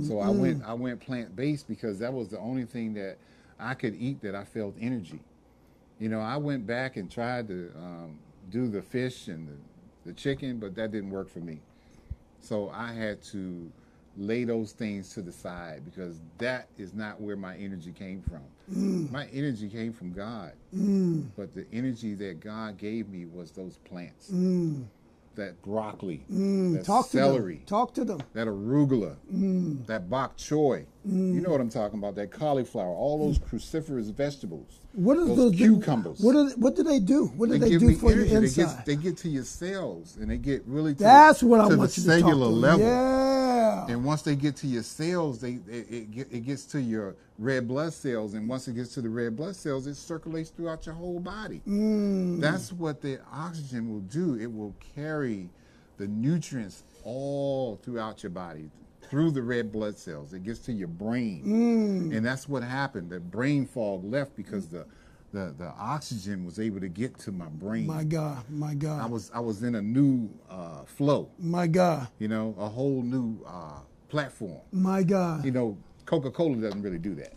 so I went I went plant based because that was the only thing that I could eat that I felt energy. You know, I went back and tried to um, do the fish and the, the chicken, but that didn't work for me. So I had to lay those things to the side because that is not where my energy came from. Mm. My energy came from God. Mm. But the energy that God gave me was those plants. Mm. That broccoli, that Talk to celery, them. Talk to them. that arugula, that bok choy. You know what I'm talking about? That cauliflower, all those cruciferous vegetables. What are those those cucumbers? What do what do they do? What do they, they, do for energy. your They get, they get to your cells and they get really to, That's what I want you to talk cellular to. level. Yeah. And once they get to your cells, they it, it, get, it gets to your red blood cells, and once it gets to the red blood cells, it circulates throughout your whole body. Mm. That's what the oxygen will do. It will carry the nutrients all throughout your body through the red blood cells. It gets to your brain, Mm. and that's what happened. The brain fog left because the the, the oxygen was able to get to my brain. My God. My God. I was I was in a new uh, flow, my God. you know, a whole new uh, platform. My God. You know, Coca Cola doesn't really do that,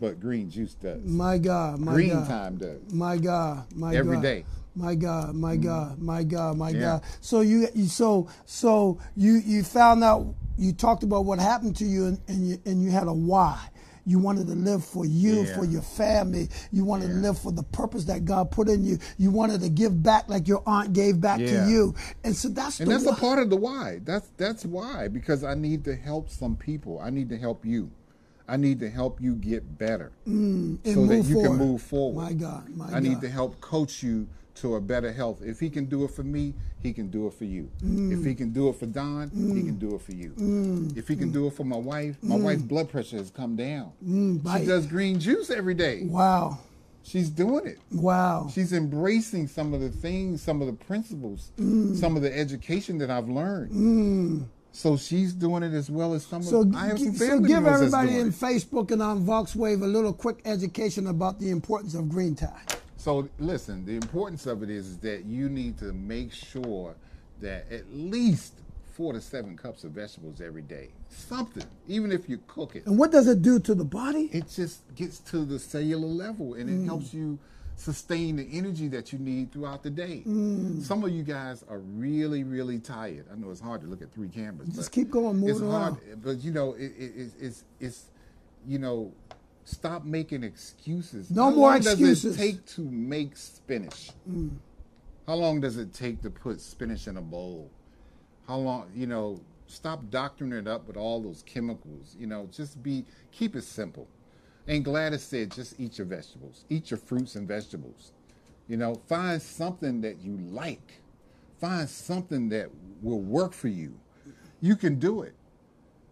but green juice does. Mm. My God. My green God. time does. My God, my Every God. day. My God, my God, my God, my Yeah. God. So you, you, so so you you found out. You talked about what happened to you, and, and you and you had a why. You wanted to live for you, Yeah. for your family. You wanted to live for the purpose that God put in you. You wanted to give back like your aunt gave back Yeah. to you. And so that's And that's why. a part of the why. That's that's why because I need to help some people. I need to help you. I need to help you get better mm, so that you forward. can move forward. My God, my I need to help coach you to a better health. If he can do it for me, he can do it for you. Mm. If he can do it for Don, he mm. can do it for you. Mm. If he can do it for my wife, my wife's blood pressure has come down. by- she does green juice every day. Wow, She's doing it. wow. She's embracing some of the things, some of the principles, some of the education that I've learned. So she's doing it as well as some So, of I have some so give everybody in. Facebook and on VoxWav a little quick education about the importance of green tie. So listen, the importance of it is, is that you need to make sure that at least four to seven cups of vegetables every day. Something, even if you cook it. And what does it do to the body? it just gets to the cellular level and it mm. helps you sustain the energy that you need throughout the day. Mm. Some of you guys are really, really tired. I know it's hard to look at three cameras. Just keep going, move It's it hard, but you know, it, it, it's, it's, you know, stop making excuses. No How more long. Does it take to make spinach? How long does it take to put spinach in a bowl? How long, you know, stop doctoring it up with all those chemicals. You know, just be, keep it simple. And Gladys said, just eat your vegetables, eat your fruits and vegetables. You know, find something that you like, find something that will work for you. You can do it.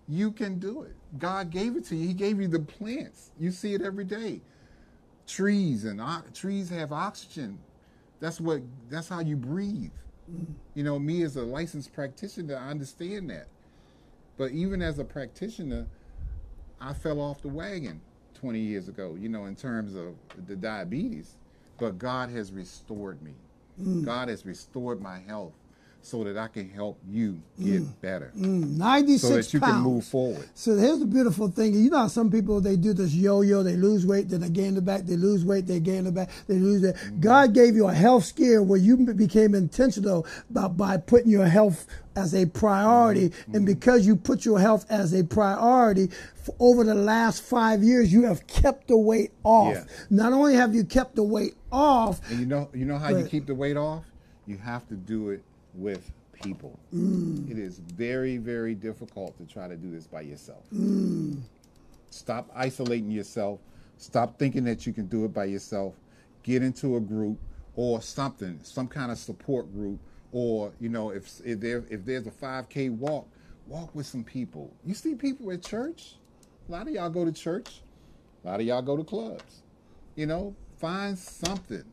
You can do it. God gave it to you. He gave you the plants. You see it every day. Trees and o- trees have oxygen. That's what. That's how you breathe. Mm-hmm. You know, me as a licensed practitioner, I understand that. But even as a practitioner, I fell off the wagon 20 years ago, you know, in terms of the diabetes. But God has restored me. Mm. God has restored my health so that I can help you get better. 96 So that you pounds. can move forward. So here's the beautiful thing. You know how some people they do this yo-yo, they lose weight, then they gain it back, they lose weight, they gain it back, they lose it. Mm-hmm. God gave you a health scare where you became intentional by, by putting your health as a priority. Mm-hmm. And because you put your health as a priority, over the last five years, you have kept the weight off. Yeah. Not only have you kept the weight off, And you know, you know how you keep the weight off? You have to do it with people. Mm. It is very, very difficult to try to do this by yourself. Mm. Stop isolating yourself. Stop thinking that you can do it by yourself. Get into a group or something, some kind of support group, or you know, if if there if there's a 5K walk, walk with some people. You see people at church. A lot of y'all go to church. A lot of y'all go to clubs. You know, find something,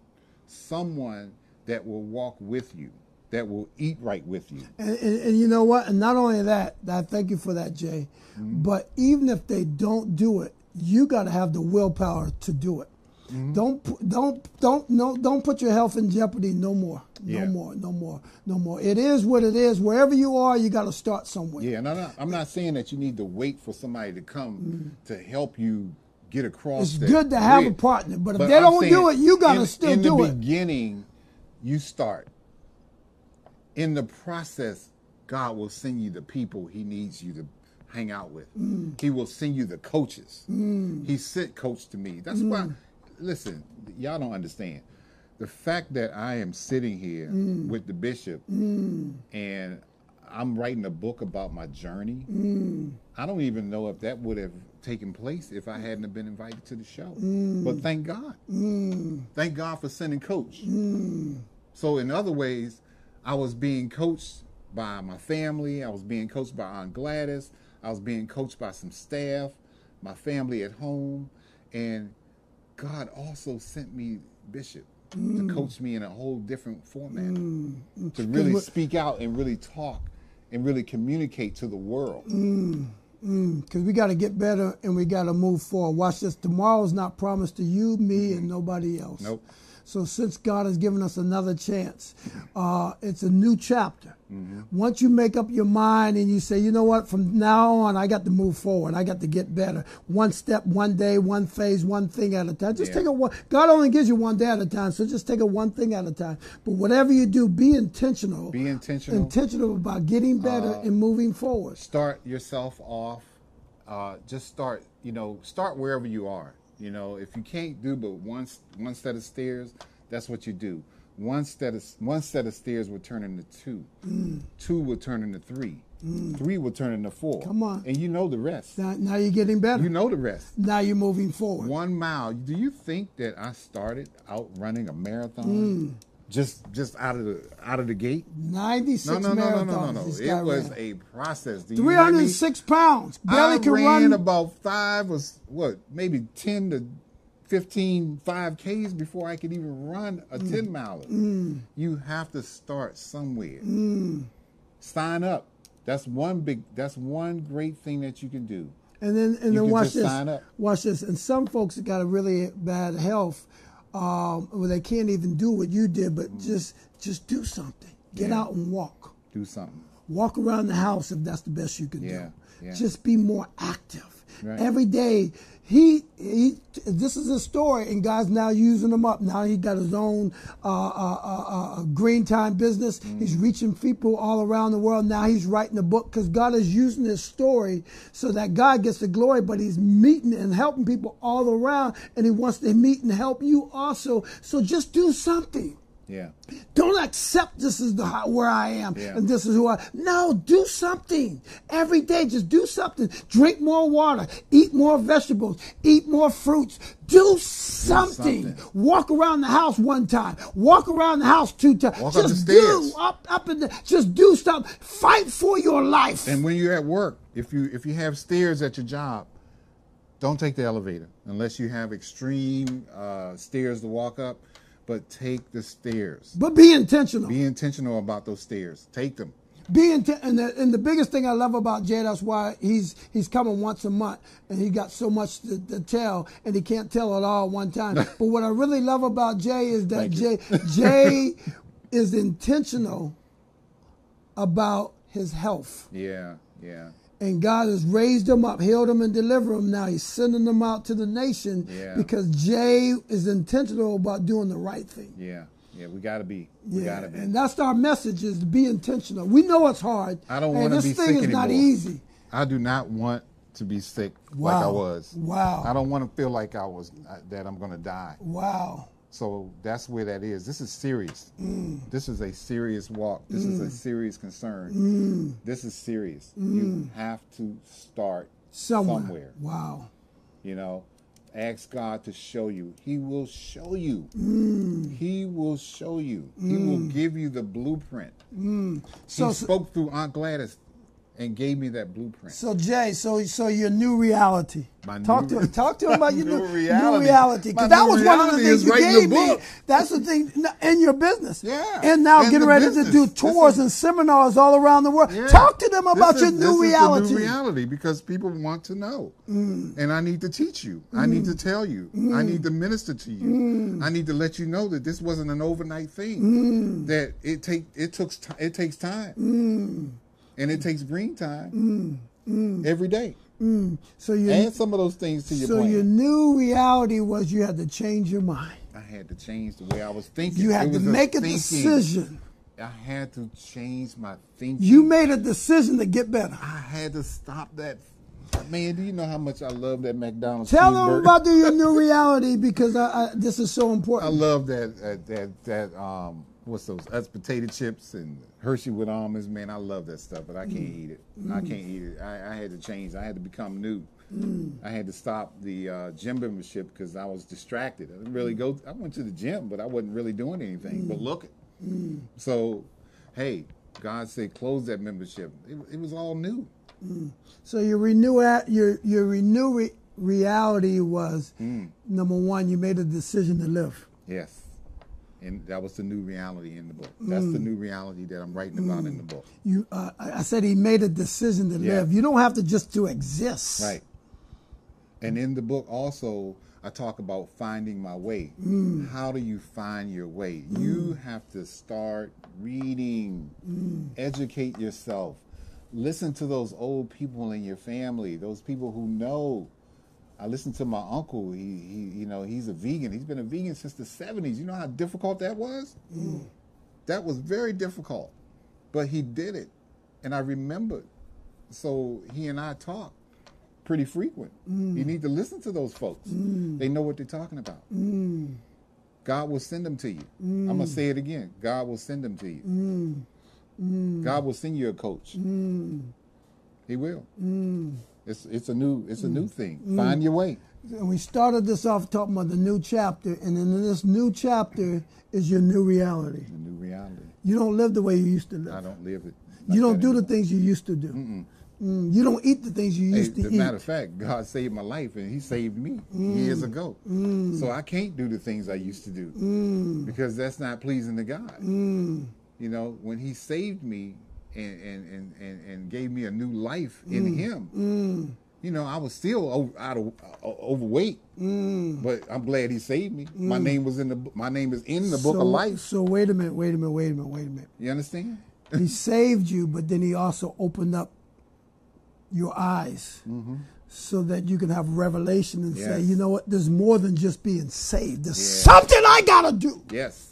someone that will walk with you, that will eat right with you. And, and, and you know what? And not only that, I thank you for that, Jay. Mm-hmm. But even if they don't do it, you got to have the willpower to do it. Mm-hmm. Don't don't don't no don't put your health in jeopardy no more. No Yeah. more. No more. No more. It is what it is. Wherever you are, you got to start somewhere. Yeah, and I'm not, I'm not saying that you need to wait for somebody to come to help you get across. It's good to have a partner, but if they I'm don't do it, you got to still do it. in the beginning, you start. In the process, God will send you the people He needs you to hang out with. Mm. He will send you the coaches. He sent coach to me. That's Mm. why. Listen, y'all don't understand. The fact that I am sitting here Mm. with the bishop and I'm writing a book about my journey. Mm. I don't even know if that would have taken place if I hadn't have been invited to the show. Mm. But thank God. Thank God for sending coach. So in other ways, I was being coached by my family. I was being coached by Aunt Gladys. I was being coached by some staff, my family at home, and God also sent me Bishop to mm. coach me in a whole different format mm. to really what- speak out and really talk and really communicate to the world. Mm. because we got to get better and we got to move forward. Watch this. Tomorrow's not promised to you, me, and mm-hmm. nobody else. Nope. So since God has given us another chance, uh, it's a new chapter. Once you make up your mind and you say, you know what, from now on, I got to move forward. I got to get better. One step, one day, one phase, one thing at a time. Just Yeah. take it one. God only gives you one day at a time, so just take it one thing at a time. But whatever you do, be intentional. Be intentional. Intentional about getting better and moving forward. start yourself off. Uh, just start, you know, start wherever you are. You know, if you can't do but one one set of stairs, that's what you do. One set of one set of stairs will turn into two. Two will turn into three. Three will turn into four. Come on. and you know the rest. Now, now you're getting better. You know the rest. now you're moving forward. One mile. Do you think that I started out running a marathon Mm. Just just out of the out of the gate? 96 No, no, no, no, marathons. no, no, no. this It was ran. a process. You hear me? 306 pounds. Barely I can ran run. about five was what maybe ten to 15 5Ks before I could even run a mm. 10 miler. Mm. You have to start somewhere. Mm. Sign up. That's one big that's one great thing that you can do. and then and You then watch this. Watch this. And some folks that got a really bad health, um, where they can't even do what you did, but just just do something. Get Yeah. out and walk. Do something. Walk around the house if that's the best you can Yeah, do. yeah. Just be more active. Right. Every day, he, he, this is his story, and God's now using him up. Now he got his own uh, uh, uh, uh, Green Tyme business. He's Mm. reaching people all around the world. Now he's writing a book because God is using his story so that God gets the glory, but he's meeting and helping people all around, and he wants to meet and help you also. So just do something. Yeah. Don't accept this is the where I am Yeah. and this is who I. No, do something every day. Just do something. Drink more water. Eat more vegetables. Eat more fruits. Do something. something. Walk around the house one time. Walk around the house two times. Walk up just the stairs. do up up and the, just do something. Fight for your life. And when you're at work, if you if you have stairs at your job, don't take the elevator unless you have extreme uh, stairs to walk up. But take the stairs. but be intentional. Be intentional about those stairs. Take them. be intent and the, and the biggest thing I love about Jay, that's why he's he's coming once a month and he got so much to, to tell and he can't tell it all at one time. but what I really love about Jay is that. Jay Jay is intentional about his health. Yeah, yeah, And God has raised them up, healed them, and delivered them. Now he's sending them out to the nation Yeah. because Jay is intentional about doing the right thing. yeah, yeah. We gotta be. We Yeah, gotta be. and that's our message: is to be intentional. We know it's hard. I don't want to be sick. this thing is not easy. I do not want to be sick like I was. Wow. I don't want to feel like I was uh, that I'm gonna die. Wow. So that's where that is. This is serious. Mm. This is a serious walk. This is a serious concern. This is serious. You have to start Mm. Somewhere. somewhere. Wow. You know, ask God to show you. He will show you. Mm. He will show you. He will give you the blueprint. So, he spoke through Aunt Gladys and gave me that blueprint. so Jay, so so your new reality. My talk new- to him. Talk to him about your New new reality. New reality. Because that was one of the things you gave me. That's the thing in your business. Yeah, And now in getting ready to do tours is- and seminars all around the world. Yeah. Talk to them about is- your new reality. New reality because people want to know, Mm. and I need to teach you. I need to tell you. I need to minister to you. Mm. I need to let you know that this wasn't an overnight thing. That it take it took it takes time, Mm. And it takes Green Tyme every day. So your Add some of those things to your so plan. your new reality was you had to change your mind. I had to change the way I was thinking. You It had to make a thinking. decision. I had to change my thinking. You made a decision to get better. I had to stop that. Man, do you know how much I love that McDonald's Tell them about the, your new reality because I, I, this is so important. I love that uh, that that um what's those Utz potato chips and Hershey with almonds. Man, I love that stuff, but I can't Mm. eat it. I can't eat it. I, I had to change. I had to become new. Mm. I had to stop the uh, gym membership because I was distracted. I didn't really go. I went to the gym, but I wasn't really doing anything. Mm. But look, so hey, God said close that membership. It, it was all new. So your renew your your renew re- reality was Mm. number one. You made a decision to live. Yes. And that was the new reality in the book. That's Mm. the new reality that I'm writing about in the book. You, uh, I said he made a decision to Yeah. live. You don't have to just to exist. Right. And in the book also, I talk about finding my way. How do you find your way? You have to start reading, educate yourself. Listen to those old people in your family, those people who know. I listened to my uncle. He, he, you know, he's a vegan. He's been a vegan since the '70s. You know how difficult that was. Mm. That was very difficult, but he did it, and I remembered. So he and I talk pretty frequent. Mm. You need to listen to those folks. Mm. They know what they're talking about. God will send them to you. I'm gonna say it again. God will send them to you. God will send you a coach. He will. It's it's a new it's a new mm. thing. Mm. Find your way. And we started this off talking about the new chapter, and in this new chapter is your new reality. The new reality. You don't live the way you used to live. I don't live it. you don't do the things you used to do. Mm, you don't eat the things you Hey, used as to a eat. matter of fact, God saved my life and He saved me mm. years ago. So I can't do the things I used to do because that's not pleasing to God. You know, when He saved me and and, and, and, and gave me a new life in mm. Him, mm. you know, I was still over, out of uh, overweight, mm. but I'm glad He saved me. My name was in the my name is in the book of life. So wait a minute, wait a minute, wait a minute, wait a minute. You understand? He saved you, but then he also opened up your eyes mm-hmm. so that you can have revelation and say, you know what, there's more than just being saved. There's Yes. something I gotta do. Yes,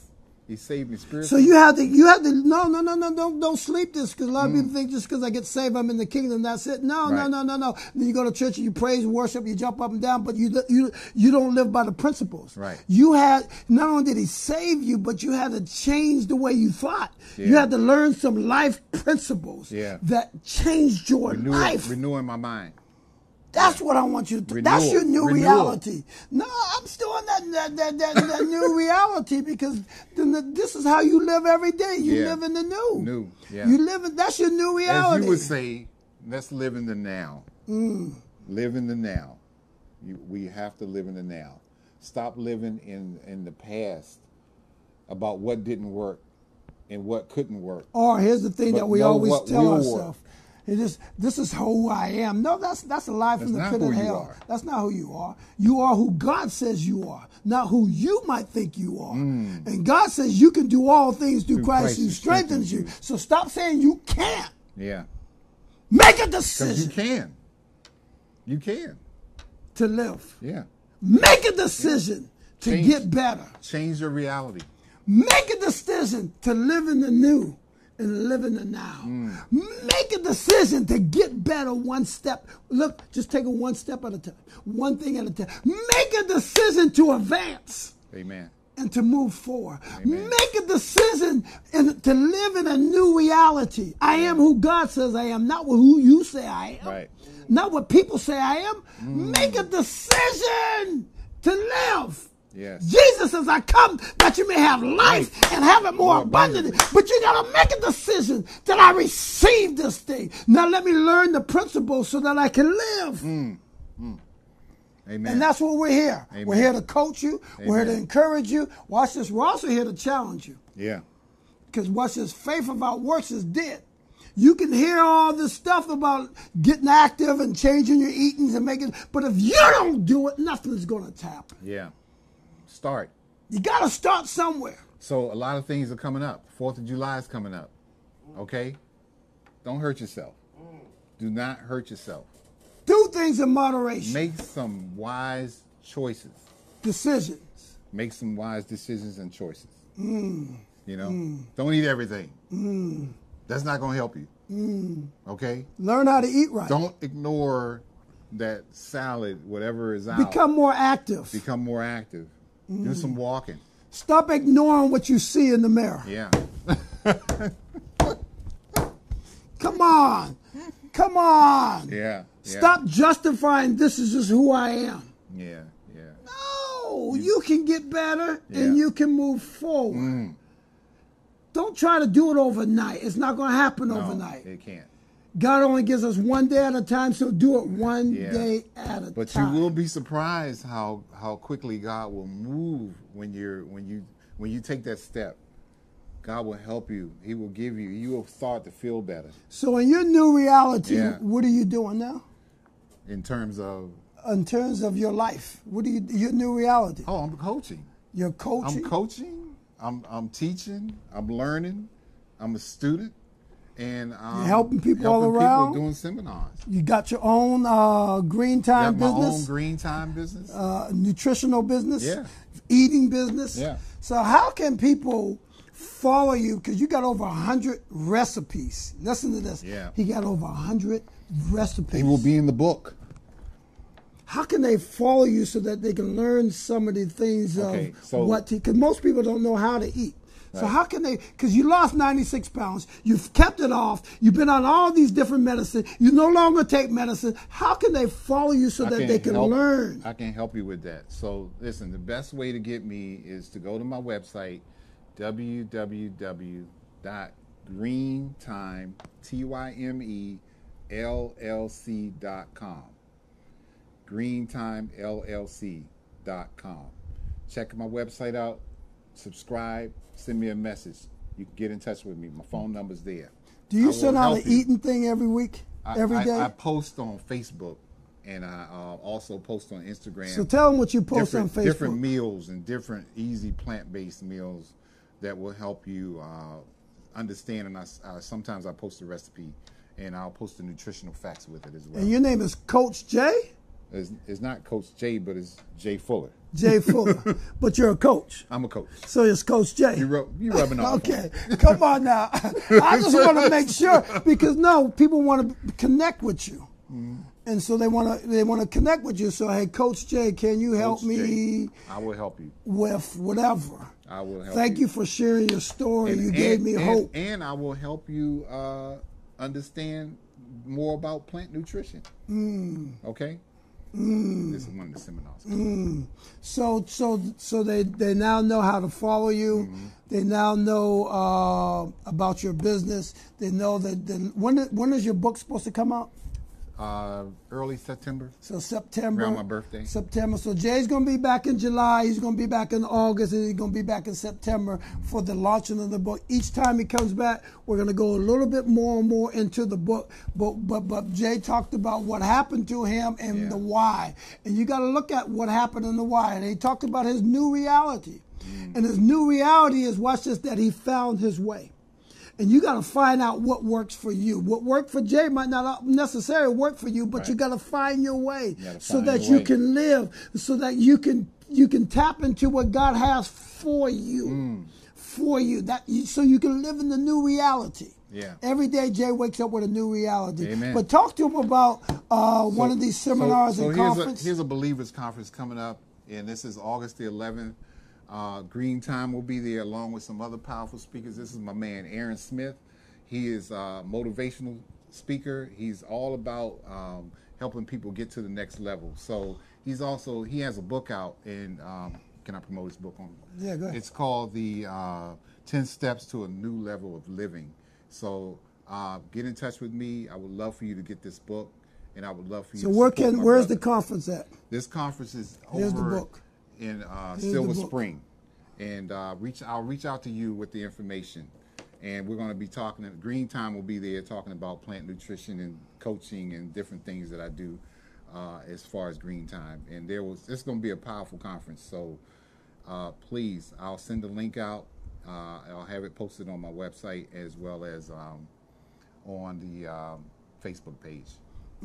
He saved me spiritually. So you have to, you have to, no, no, no, no, don't, don't sleep this because a lot of Mm. people think just because I get saved, I'm in the kingdom. That's it. No, no, Right. no, no, no. Then you go to church and you praise, worship, you jump up and down, but you, you, you don't live by the principles. Right. You had, not only did he save you, but you had to change the way you thought. You had to learn some life principles Yeah. that changed your Renew- life. renewing my mind. That's what I want you to. Renewal. That's your new Renewal. reality. No, I'm still in that that that, that, new reality because this is how you live every day. You Yeah. live in the new. New, yeah. You live in. That's your new reality. As you would say, let's live in the now. Mm. Live in the now. You, we have to live in the now. Stop living in in the past about what didn't work and what couldn't work. or here's the thing But that we always tell ourselves. It is this is who I am. No, that's that's a lie from That's the pit of hell. That's not who you are. You are who God says you are, not who you might think you are. And God says you can do all things through, Mm. Through Christ, Christ who strengthens you. you. So stop saying you can't. Yeah, Make a decision. you can. You can. to live. Yeah. Make a decision to Change. get better. Change your reality. Make a decision to live in the new and live in the now. Mm. Make a decision to get better one step. Look, just take it one step at a time, one thing at a time. Make a decision to advance Amen. and to move forward. Amen. Make a decision and to live in a new reality. I am who God says I am, not who you say I am. Right. Not what people say I am. Mm. Make a decision to live. Yes. Jesus says, I come that you may have life and have it more More abundantly. abundantly. But you got to make a decision that I receive this thing. Now let me learn the principles so that I can live. Mm. Mm. Amen. And that's what we're here. We're here to coach you. We're here to encourage you. Watch this. We're also here to challenge you. yeah. Because watch this. Faith without works is dead. You can hear all this stuff about getting active and changing your eatings and making, but if you don't do it, nothing's going to happen. Yeah. Start. You got to start somewhere. So a lot of things are coming up. Fourth of July is coming up. Okay? Don't hurt yourself. Do not hurt yourself. Do things in moderation. Make some wise choices. decisions. Make some wise decisions and choices. Mm. You know? Don't eat everything. That's not going to help you. Mm. Okay? Learn how to eat right. Don't ignore that salad, whatever is out. Become more active. Become more active. Mm. Do some walking. Stop ignoring what you see in the mirror. Yeah. Come on. Come on. Yeah. yeah. Stop justifying this is just who I am. Yeah. Yeah. No, you can get better Yeah. and you can move forward. Don't try to do it overnight. It's not going to happen No, overnight. it can't. God only gives us one day at a time, so do it one Yeah. day at a But time. But you will be surprised how how quickly God will move when you're when you when you take that step. God will help you. He will give you. You will start to feel better So in your new reality, Yeah. what are you doing now? in terms of In terms of your life, what do you your new reality? oh, I'm coaching. You're coaching. I'm coaching. I'm I'm teaching. I'm learning. I'm a student, and um, helping people all helping around? doing seminars. You got your own uh, Green Tyme have my own business, Green Tyme business. uh, nutritional business, Yeah. eating business. Yeah. So how can people follow you? Because you got over a hundred recipes. Listen to this. Yeah. He got over a hundred recipes. they will be in the book. How can they follow you so that they can learn some of the things Okay, of so- what to? Because most people don't know how to eat. So how can they? Because you lost 96 pounds, you've kept it off, you've been on all these different medicine, you no longer take medicine. How can they follow you so I that they can help- learn? I can help you with that. So listen, the best way to get me is to go to my website, www.greentyme, T-Y-M-E, LLC.com. GreenTymeLLC.com. Check my website out, subscribe, send me a message. You can get in touch with me. My phone number's there. Do you will send out an eating thing every week, I, every I- day? I, post on Facebook and I uh, also post on Instagram. so tell them what you post on Facebook. different meals and different easy plant-based meals that will help you uh, understand. And I, uh, sometimes I post a recipe and I'll post the nutritional facts with it as well. and your name is Coach J. It's, it's not Coach Jay, but it's Jay Fuller. Jay Fuller. but you're a coach. I'm a coach. So it's Coach Jay. You rub, you rubbing off. Okay, come on now. I just want to make sure because no, people want to connect with you, Mm-hmm. and so they want to they want to connect with you. So hey, Coach Jay, can you help Coach me Jay, I will help you. with whatever? I will help Thank you. you for sharing your story. And- you and- gave me and- hope. And I will help you uh, understand more about plant nutrition. Mm. Okay? This is one of the seminars. So so so they they now know how to follow you. Mm-hmm. They now know uh, about your business. They know that the, when when is your book supposed to come out? Uh, early September. So September. Around my birthday. September. So Jay's going to be back in July. He's going to be back in August, and he's going to be back in September for the launching of the book. Each time he comes back, we're going to go a little bit more and more into the book. But but but Jay talked about what happened to him and Yeah. the why, and you got to look at what happened and the why. And he talked about his new reality, Mm. and his new reality is watch this that he found his way and you got to find out what works for you. What worked for Jay might not necessarily work for you, but you got to find your way gotta so that you way. can live, so that you can you can tap into what God has for you, Mm. for you. That you, so you can live in the new reality. Yeah. Every day, Jay wakes up with a new reality. Amen. But talk to him about uh, one of these so- seminars so and here's conference. A, here's a believers conference coming up, and this is August the 11th. Uh, Green Tyme will be there along with some other powerful speakers. This is my man Aaron Smith. He is a motivational speaker. He's all about um, helping people get to the next level. So he's also he has a book out, and um, can I promote his book on? Yeah, go ahead. It's called the uh, 10 Steps to a New Level of Living. So uh, get in touch with me. I would love for you to get this book, and I would love for you. so to where can where's the conference at? This conference is Here's the over book. In uh, Silver. Spring, and uh, reach. I'll reach out to you with the information, and we're going to be talking. Green Tyme will be there talking about plant nutrition and coaching and different things that I do uh, as far as Green Tyme. And there was. It's going to be a powerful conference. So uh, please, I'll send the link out. Uh, I'll have it posted on my website as well as um, on the um, Facebook page.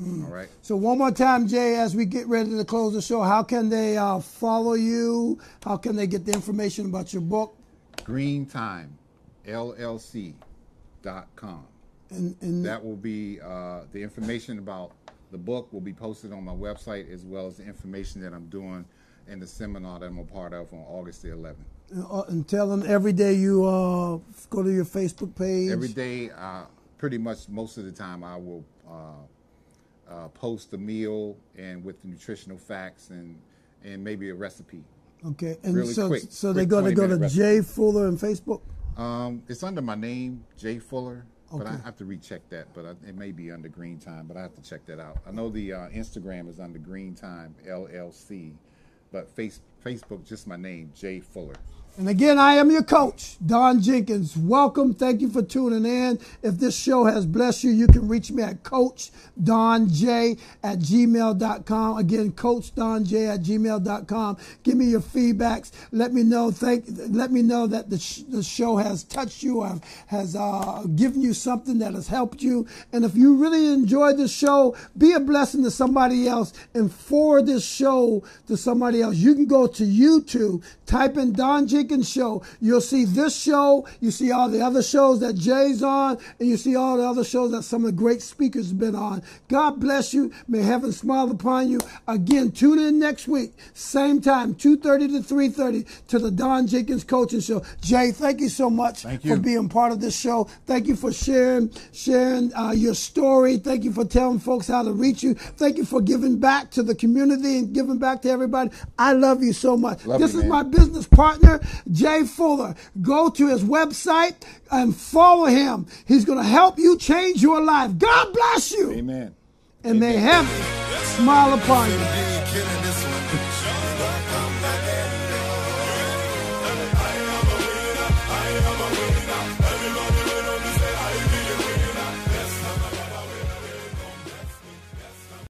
Mm. All right. So one more time, Jay, as we get ready to close the show, how can they uh, follow you? How can they get the information about your book? Green Tyme, LLC dot com. And, and That will be uh, the information about the book will be posted on my website as well as the information that I'm doing in the seminar that I'm a part of on August the 11th. uh, and tell them every day you uh, go to your Facebook page. Every day, uh, pretty much most of the time, I will uh, post a meal and with the nutritional facts and and maybe a recipe. Okay, and really so quick, so they're going to go to 20-minute Jay Fuller and Facebook. Um, it's under my name, Jay Fuller, but I have to recheck that. But I, it may be under Green Tyme, but I have to check that out. I know the uh, Instagram is under Green Tyme LLC, but face, Facebook just my name, Jay Fuller. And again, I am your coach, Don Jenkins. Welcome. Thank you for tuning in. If this show has blessed you, you can reach me at Coach Don J at gmail.com. Again, Coach Don at gmail.com. Give me your feedbacks. Let me know. Thank. Let me know that the, sh- the show has touched you, or has uh, given you something that has helped you. And if you really enjoyed this show, be a blessing to somebody else and forward this show to somebody else. You can go to YouTube, type in Don Jenkins Show. You'll see this show. You see all the other shows that Jay's on, and you see all the other shows that some of the great speakers have been on. God bless you. May heaven smile upon you. Again, tune in next week, same time, 2.30 to 3.30 to the Don Jenkins Coaching Show. Jay, thank you so much Thank for being part of this show. Thank you for sharing sharing uh, your story. Thank you for telling folks how to reach you. Thank you for giving back to the community and giving back to everybody. I love you so much. Love this you, is man. my business partner, Jay Fuller. Go to his website and follow him. He's going to help you change your life. God bless you. Amen. And may heaven smile upon you. Being killing this